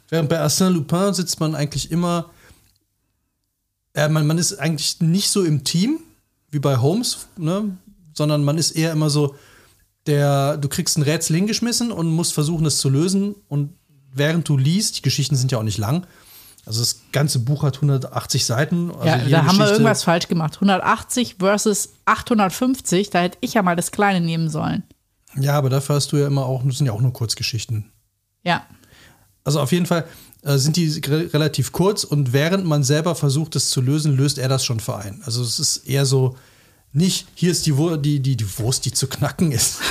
Während bei Arsène Lupin sitzt man eigentlich immer Äh, man, man ist eigentlich nicht so im Team wie bei Holmes, ne? sondern man ist eher immer so, der, du kriegst ein Rätsel hingeschmissen und musst versuchen, es zu lösen. Und während du liest, die Geschichten sind ja auch nicht lang, also das ganze Buch hat 180 Seiten. Also ja, da haben wir irgendwas falsch gemacht. 180 versus 850, da hätte ich ja mal das Kleine nehmen sollen. Ja, aber dafür hast du ja immer auch, das sind ja auch nur Kurzgeschichten. Ja. Also auf jeden Fall äh, sind die relativ kurz und während man selber versucht, es zu lösen, löst er das schon für einen. Also es ist eher so, nicht, hier ist die, die, die, die Wurst, die zu knacken ist.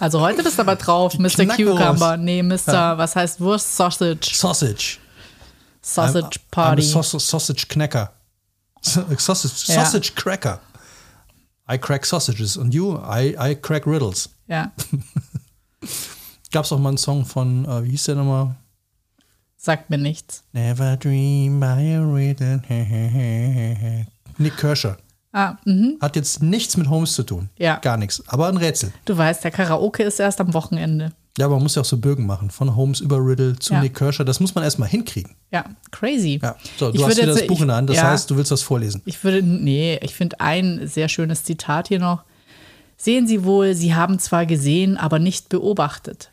Also heute bist du aber drauf, die Mr. Cucumber. Nee, Mr. Ja. was heißt Wurst? Sausage. Sausage. Sausage Party. I'm a sausage Knacker. Sausage, sausage ja. Cracker. I crack sausages and you, I, I crack riddles. Ja. Gab es auch mal einen Song von, uh, wie hieß der nochmal? Sagt mir nichts. Never dream by a riddle. Nick Kirscher. Ah, mhm. Hat jetzt nichts mit Holmes zu tun. Ja. Gar nichts. Aber ein Rätsel. Du weißt, der Karaoke ist erst am Wochenende. Ja, aber man muss ja auch so Bögen machen. Von Holmes über Riddle zu ja. Nick Kirscher. Das muss man erstmal hinkriegen. Ja, crazy. Ja. So, du ich hast wieder das Buch ich, in der Hand. Das ja, heißt, du willst das vorlesen. Ich würde, nee, ich finde ein sehr schönes Zitat hier noch. Sehen Sie wohl, Sie haben zwar gesehen, aber nicht beobachtet.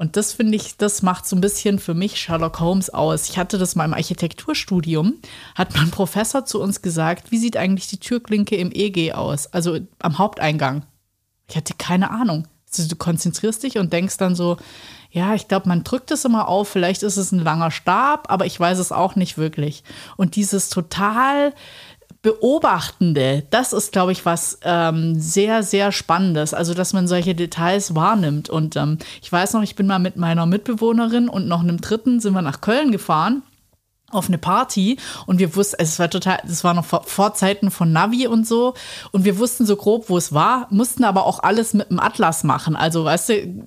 Und das finde ich, das macht so ein bisschen für mich Sherlock Holmes aus. Ich hatte das mal im Architekturstudium, hat mein Professor zu uns gesagt, wie sieht eigentlich die Türklinke im EG aus, also am Haupteingang. Ich hatte keine Ahnung. Also du konzentrierst dich und denkst dann so, ja, ich glaube, man drückt es immer auf, vielleicht ist es ein langer Stab, aber ich weiß es auch nicht wirklich. Und dieses total Beobachtende, das ist, glaube ich, was ähm, sehr, sehr Spannendes. Also, dass man solche Details wahrnimmt. Und ähm, ich weiß noch, ich bin mal mit meiner Mitbewohnerin und noch einem Dritten sind wir nach Köln gefahren auf eine Party und wir wussten, es war total, es war noch vor, vor, Zeiten von Navi und so und wir wussten so grob, wo es war, mussten aber auch alles mit dem Atlas machen, also weißt du,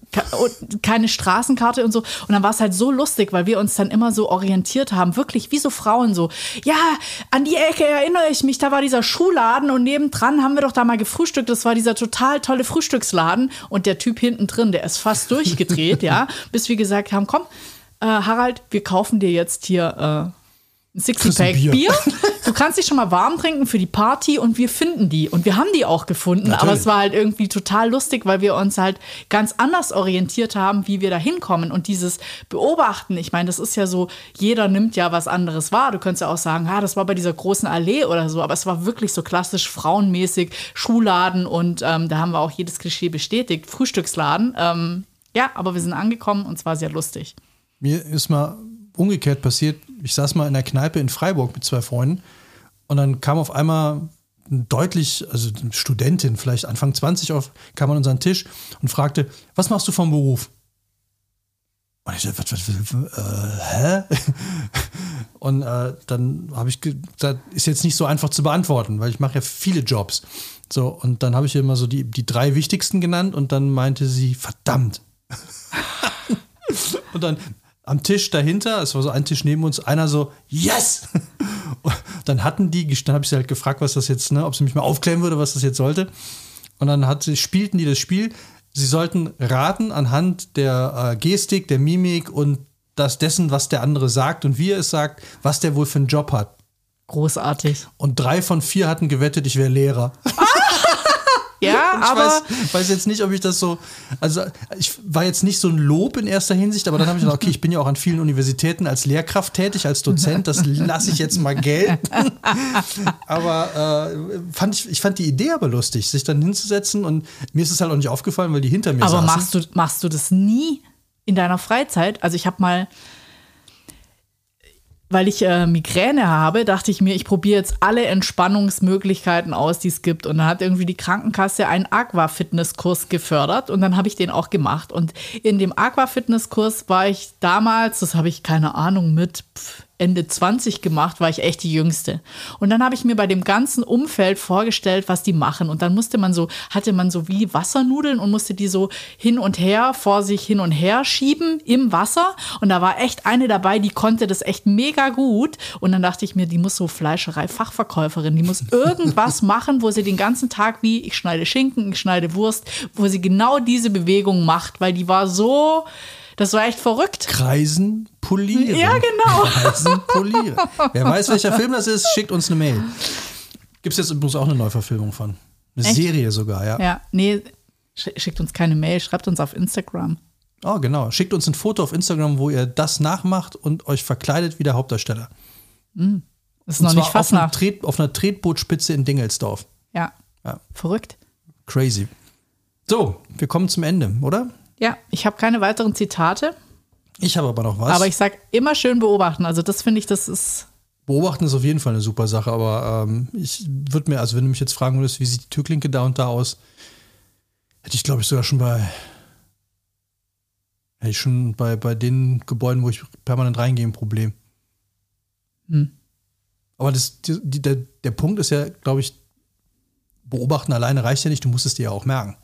keine Straßenkarte und so. Und dann war es halt so lustig, weil wir uns dann immer so orientiert haben, wirklich wie so Frauen so, ja, an die Ecke erinnere ich mich, da war dieser Schuhladen und nebendran haben wir doch da mal gefrühstückt, das war dieser total tolle Frühstücksladen. Und der Typ hinten drin, der ist fast durchgedreht, ja, bis wir gesagt haben, komm, äh, Harald, wir kaufen dir jetzt hier äh, ein Sixty-Pack Bier. Bier. Du kannst dich schon mal warm trinken für die Party und wir finden die. Und wir haben die auch gefunden, Natürlich. aber es war halt irgendwie total lustig, weil wir uns halt ganz anders orientiert haben, wie wir da hinkommen. Und dieses Beobachten, ich meine, das ist ja so, jeder nimmt ja was anderes wahr. Du könntest ja auch sagen, ah, das war bei dieser großen Allee oder so, aber es war wirklich so klassisch frauenmäßig, Schuhladen und ähm, da haben wir auch jedes Klischee bestätigt, Frühstücksladen. Ähm, ja, aber wir sind angekommen und es war sehr lustig. Mir ist mal umgekehrt passiert. Ich saß mal in der Kneipe in Freiburg mit zwei Freunden und dann kam auf einmal deutlich, also eine Studentin, vielleicht Anfang 20, auf, kam an unseren Tisch und fragte, was machst du vom Beruf? Und ich dachte, was, was, was, äh, hä? Und äh, dann habe ich gesagt, ist jetzt nicht so einfach zu beantworten, weil ich mache ja viele Jobs. So, und dann habe ich immer so die, die drei wichtigsten genannt und dann meinte sie, verdammt. und dann, am Tisch dahinter, es war so ein Tisch neben uns, einer so, yes! Und dann hatten die, dann habe ich sie halt gefragt, was das jetzt, ne, ob sie mich mal aufklären würde, was das jetzt sollte. Und dann hat sie, spielten die das Spiel. Sie sollten raten anhand der äh, Gestik, der Mimik und das dessen, was der andere sagt und wie er es sagt, was der wohl für einen Job hat. Großartig. Und drei von vier hatten gewettet, ich wäre Lehrer. Ja, ich aber. Weiß, weiß, jetzt nicht, ob ich das so. Also, ich war jetzt nicht so ein Lob in erster Hinsicht, aber dann habe ich gedacht, okay, ich bin ja auch an vielen Universitäten als Lehrkraft tätig, als Dozent, das lasse ich jetzt mal gelten. aber äh, fand ich, ich fand die Idee aber lustig, sich dann hinzusetzen und mir ist es halt auch nicht aufgefallen, weil die hinter mir aber saßen. Aber machst du, machst du das nie in deiner Freizeit? Also, ich habe mal weil ich äh, Migräne habe, dachte ich mir, ich probiere jetzt alle Entspannungsmöglichkeiten aus, die es gibt. Und dann hat irgendwie die Krankenkasse einen Aqua-Fitness-Kurs gefördert und dann habe ich den auch gemacht. Und in dem Aqua-Fitness-Kurs war ich damals, das habe ich keine Ahnung, mit Ende 20 gemacht, war ich echt die Jüngste. Und dann habe ich mir bei dem ganzen Umfeld vorgestellt, was die machen. Und dann musste man so, hatte man so wie Wassernudeln und musste die so hin und her, vor sich hin und her schieben im Wasser. Und da war echt eine dabei, die konnte das echt mega gut. Und dann dachte ich mir, die muss so Fleischerei-Fachverkäuferin, die muss irgendwas machen, wo sie den ganzen Tag wie, ich schneide Schinken, ich schneide Wurst, wo sie genau diese Bewegung macht, weil die war so, das war echt verrückt. Kreisen, polieren. Ja, genau. Eisen polieren. Wer weiß, welcher Film das ist, schickt uns eine Mail. Gibt es jetzt übrigens auch eine Neuverfilmung von. Eine Echt? Serie sogar, ja. Ja, nee, sch- schickt uns keine Mail, schreibt uns auf Instagram. Oh, genau. Schickt uns ein Foto auf Instagram, wo ihr das nachmacht und euch verkleidet wie der Hauptdarsteller. Das ist Und noch nicht auf, fast einer nach. Tret, auf einer Tretbootspitze in Dingelsdorf. Ja. Ja. Verrückt. Crazy. So, wir kommen zum Ende, oder? Ja, ich habe keine weiteren Zitate, Ich habe aber noch was. aber ich sag immer schön beobachten. Also das finde ich, das ist Beobachten ist auf jeden Fall eine super Sache, aber ähm, ich würde mir, also wenn du mich jetzt fragen würdest, wie sieht die Türklinke da und da aus, hätte ich glaube ich sogar schon bei, hätte ich schon bei, bei den Gebäuden, wo ich permanent reingehe, ein Problem. Hm. Aber das, die, die, der, der Punkt ist ja, glaube ich, beobachten alleine reicht ja nicht, du musst es dir ja auch merken.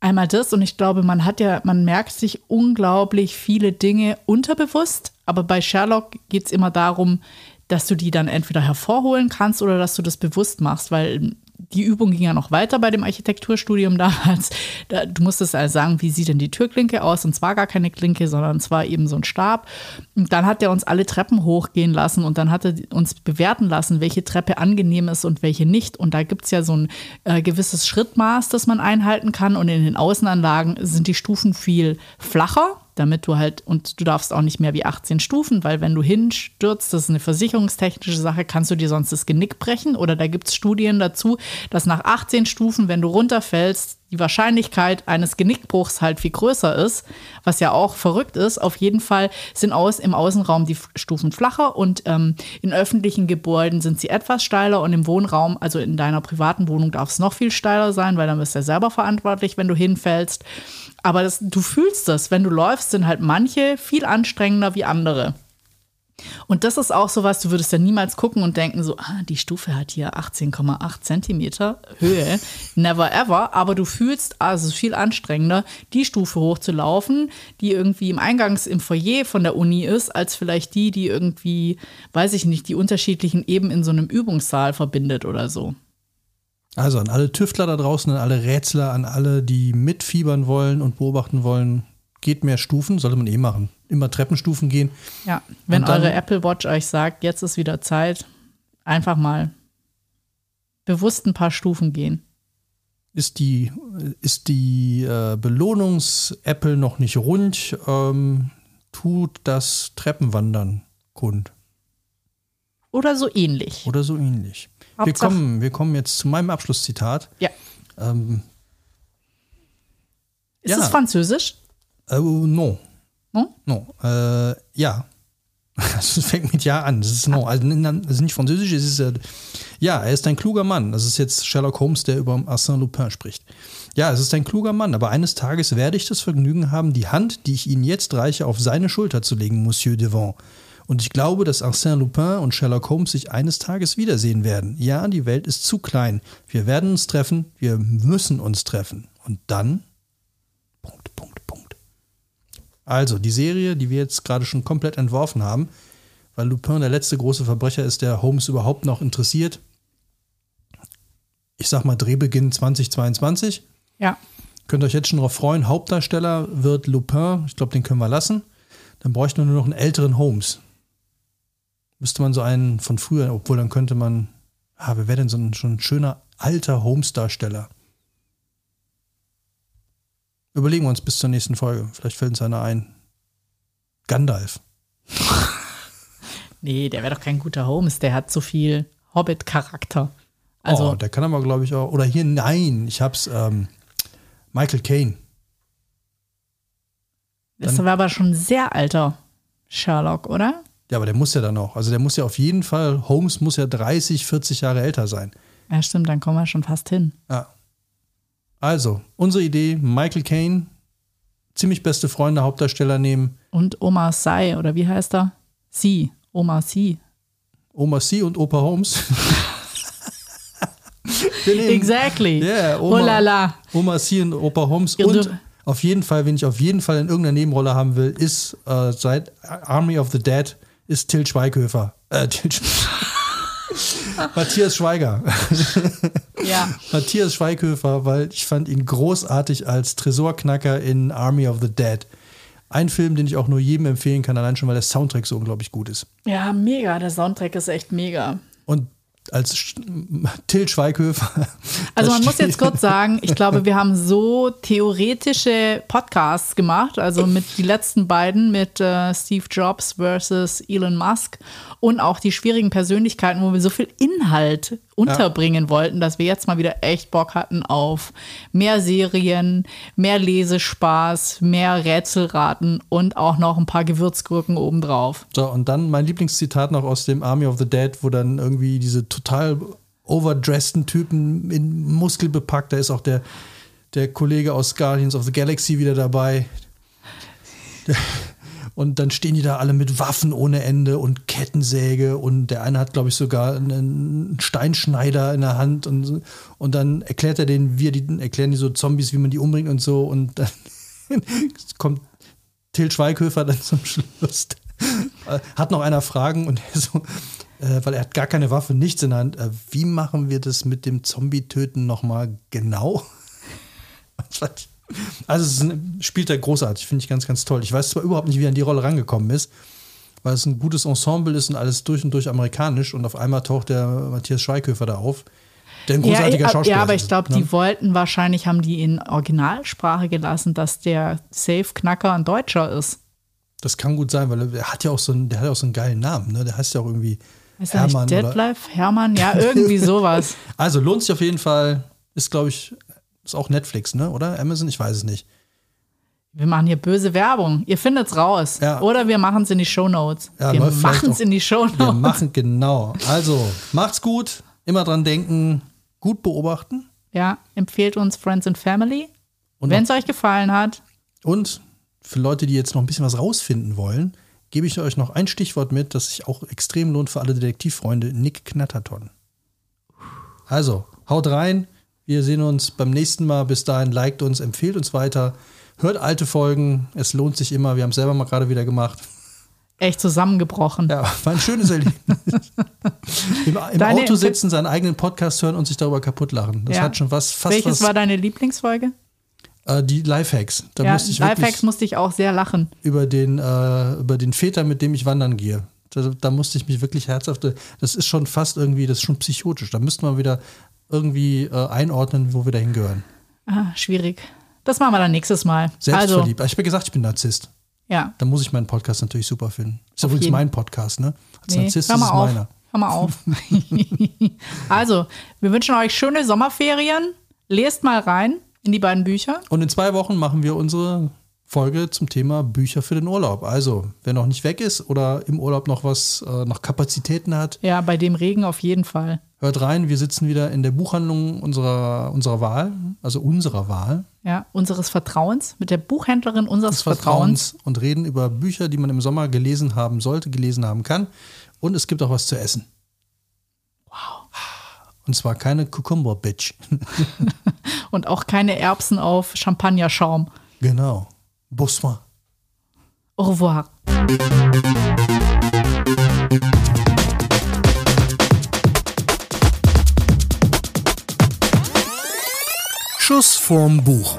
Einmal das und ich glaube, man hat ja, man merkt sich unglaublich viele Dinge unterbewusst, aber bei Sherlock geht es immer darum, dass du die dann entweder hervorholen kannst oder dass du das bewusst machst, weil die Übung ging ja noch weiter bei dem Architekturstudium damals. Da, du musstest also sagen, wie sieht denn die Türklinke aus? Und zwar gar keine Klinke, sondern zwar eben so ein Stab. Und dann hat er uns alle Treppen hochgehen lassen und dann hat er uns bewerten lassen, welche Treppe angenehm ist und welche nicht. Und da gibt es ja so ein äh, gewisses Schrittmaß, das man einhalten kann. Und in den Außenanlagen sind die Stufen viel flacher damit du halt, und du darfst auch nicht mehr wie 18 Stufen, weil wenn du hinstürzt, das ist eine versicherungstechnische Sache, kannst du dir sonst das Genick brechen. Oder da gibt es Studien dazu, dass nach 18 Stufen, wenn du runterfällst, die Wahrscheinlichkeit eines Genickbruchs halt viel größer ist, was ja auch verrückt ist. Auf jeden Fall sind aus, im Außenraum die Stufen flacher und ähm, in öffentlichen Gebäuden sind sie etwas steiler und im Wohnraum, also in deiner privaten Wohnung, darf es noch viel steiler sein, weil dann bist du ja selber verantwortlich, wenn du hinfällst. Aber das, du fühlst das, wenn du läufst, sind halt manche viel anstrengender wie andere. Und das ist auch so was, du würdest ja niemals gucken und denken, so, ah, die Stufe hat hier 18,8 Zentimeter Höhe. Never ever. Aber du fühlst, ah, es ist viel anstrengender, die Stufe hochzulaufen, die irgendwie im Eingangs im Foyer von der Uni ist, als vielleicht die, die irgendwie, weiß ich nicht, die unterschiedlichen eben in so einem Übungssaal verbindet oder so. Also an alle Tüftler da draußen, an alle Rätsler, an alle, die mitfiebern wollen und beobachten wollen, geht mehr Stufen, sollte man eh machen. Immer Treppenstufen gehen. Ja, wenn dann- eure Apple Watch euch sagt, jetzt ist wieder Zeit, einfach mal bewusst ein paar Stufen gehen. Ist die, ist die äh, Belohnungs-Apple noch nicht rund, ähm, tut das Treppenwandern kund. Oder so ähnlich. Oder so ähnlich. Wir kommen, wir kommen jetzt zu meinem Abschlusszitat. Ja. Ähm, Ist Ja. es Französisch? äh, no. No? No. Äh, ja. Es fängt mit Ja an. Das ist no. Also, das ist nicht französisch, es ist äh, ja, er ist ein kluger Mann. Das ist jetzt Sherlock Holmes, der über Arsène Lupin spricht. Ja, es ist ein kluger Mann, aber eines Tages werde ich das Vergnügen haben, die Hand, die ich Ihnen jetzt reiche, auf seine Schulter zu legen, Monsieur Devant. Und ich glaube, dass Arsène Lupin und Sherlock Holmes sich eines Tages wiedersehen werden. Ja, die Welt ist zu klein. Wir werden uns treffen, wir müssen uns treffen. Und dann. Punkt, Punkt, Punkt. Also, die Serie, die wir jetzt gerade schon komplett entworfen haben, weil Lupin der letzte große Verbrecher ist, der Holmes überhaupt noch interessiert. Ich sag mal Drehbeginn 2022. Ja. Könnt ihr euch jetzt schon darauf freuen. Hauptdarsteller wird Lupin. Ich glaube, den können wir lassen. Dann bräuchten wir nur noch einen älteren Holmes. Müsste man so einen von früher, obwohl dann könnte man. Ah, wer wäre denn so ein, schon ein schöner alter Holmes-Darsteller? Überlegen wir uns bis zur nächsten Folge. Vielleicht fällt uns einer ein. Gandalf. Nee, der wäre doch kein guter Holmes. Der hat so viel Hobbit-Charakter. Also, oh, der kann aber, glaube ich, auch. Oder hier, nein, ich hab's. Ähm, Michael Caine. das war aber schon sehr alter Sherlock, oder? Ja, aber der muss ja dann auch. Also der muss ja auf jeden Fall, Holmes muss ja 30, 40 Jahre älter sein. Ja, stimmt, dann kommen wir schon fast hin. Ja. Also, unsere Idee, Michael Caine, ziemlich beste Freunde, Hauptdarsteller nehmen, Und Omar Sy, oder wie heißt er? Sie, Omar Sy. Oma C und Opa Holmes. Exactly. Yeah, oh Oma- la la. Oma C und Opa Holmes. Und auf jeden Fall, wenn ich auf jeden Fall in irgendeiner Nebenrolle haben will, ist äh, seit Army of the Dead, ist Till Schweighöfer. Äh, Till Sch Matthias Schweiger. Ja. Matthias Schweighöfer, weil ich fand ihn großartig als Tresorknacker in Army of the Dead. ein Film, den ich auch nur jedem empfehlen kann, allein schon, weil der Soundtrack so unglaublich gut ist. Ja, mega. Der Soundtrack ist echt mega. Und als Till Schweighöfer. Also man muss jetzt kurz sagen, ich glaube, wir haben so theoretische Podcasts gemacht, also mit die letzten beiden mit äh, Steve Jobs versus Elon Musk und auch die schwierigen Persönlichkeiten, wo wir so viel Inhalt unterbringen wollten, dass wir jetzt mal wieder echt Bock hatten auf mehr Serien, mehr Lesespaß, mehr Rätselraten und auch noch ein paar Gewürzgurken obendrauf. So, und dann mein Lieblingszitat noch aus dem Army of the Dead, wo dann irgendwie diese total overdressten Typen in Muskel bepackt, da ist auch der, der Kollege aus Guardians of the Galaxy wieder dabei. Und dann stehen die da alle mit Waffen ohne Ende und Kettensäge und der eine hat, glaube ich, sogar einen Steinschneider in der Hand und, und dann erklärt er denen, wie er die, erklären die so Zombies, wie man die umbringt und so und dann kommt Till Schweighöfer dann zum Schluss. Hat noch einer Fragen und er so, äh, weil er hat gar keine Waffe, nichts in der Hand. Äh, wie machen wir das mit dem Zombie-Töten nochmal genau? Also es spielt er großartig, finde ich ganz, ganz toll. Ich weiß zwar überhaupt nicht, wie er an die Rolle rangekommen ist, weil es ein gutes Ensemble ist und alles durch und durch amerikanisch und auf einmal taucht der Matthias Schweighöfer da auf. Der ein großartiger ja, Schauspieler ja, aber ich glaube, ne? die wollten wahrscheinlich, haben die in Originalsprache gelassen, dass der Safe-Knacker ein Deutscher ist. Das kann gut sein, weil er hat ja auch so einen, der hat auch so einen geilen Namen, ne? Der heißt ja auch irgendwie Ist er Hermann Deadlife? Hermann? Ja, irgendwie sowas. Also lohnt sich auf jeden Fall. Ist, glaube ich, ist auch Netflix, ne? Oder Amazon? Ich weiß es nicht. Wir machen hier böse Werbung. Ihr findet's raus. Ja. Oder wir machen es in die Shownotes. Ja, wir machen es in die Wir Shownotes. machen genau. Also, macht's gut. Immer dran denken. Gut beobachten. Ja, empfehlt uns Friends and Family. Und, Wenn es euch gefallen hat, und für Leute, die jetzt noch ein bisschen was rausfinden wollen, gebe ich euch noch ein Stichwort mit, das sich auch extrem lohnt für alle Detektivfreunde. Nick Knatterton. Also, haut rein. Wir sehen uns beim nächsten Mal. Bis dahin, liked uns, empfehlt uns weiter. Hört alte Folgen. Es lohnt sich immer. Wir haben es selber mal gerade wieder gemacht. echt zusammengebrochen. Ja, war ein schönes Erlebnis. Im, im Deine Auto sitzen, seinen eigenen Podcast hören und sich darüber kaputt lachen. Das Ja. hat schon was, fast Welches was. war deine Lieblingsfolge? äh, die Lifehacks. Da ja, musste ich Lifehacks musste ich auch sehr lachen. über den, äh, über den Väter, mit dem ich wandern gehe. Da, da musste ich mich wirklich herzhaft. Das ist schon fast irgendwie, das ist schon psychotisch. Da müsste man wieder irgendwie äh, einordnen, wo wir da hingehören. Ah, schwierig. Das machen wir dann nächstes Mal. Also, Selbstverliebt. ich habe gesagt, ich bin Narzisst. ja. Da muss ich meinen Podcast natürlich super finden. Ist Auf übrigens jeden. mein Podcast, ne? Als Nee, Narzisst hör ist mal es auf. meiner. Hör mal auf. also, wir wünschen euch schöne Sommerferien. Lest mal rein in die beiden Bücher. Und in zwei Wochen machen wir unsere Folge zum Thema Bücher für den Urlaub. Also, wer noch nicht weg ist oder im Urlaub noch was, äh, noch Kapazitäten hat, Ja, bei dem Regen auf jeden Fall. Hört rein. Wir sitzen wieder in der Buchhandlung unserer, unserer Wahl, also unserer Wahl, Ja, unseres Vertrauens, mit der Buchhändlerin unseres Vertrauens. Vertrauens und reden über Bücher, die man im Sommer gelesen haben sollte, gelesen haben kann. Und es gibt auch was zu essen. Wow. Und zwar keine Cucumber Bitch. Und auch keine Erbsen auf Champagnerschaum. genau. Bonsoir. Au revoir. Schuss vorm Buch.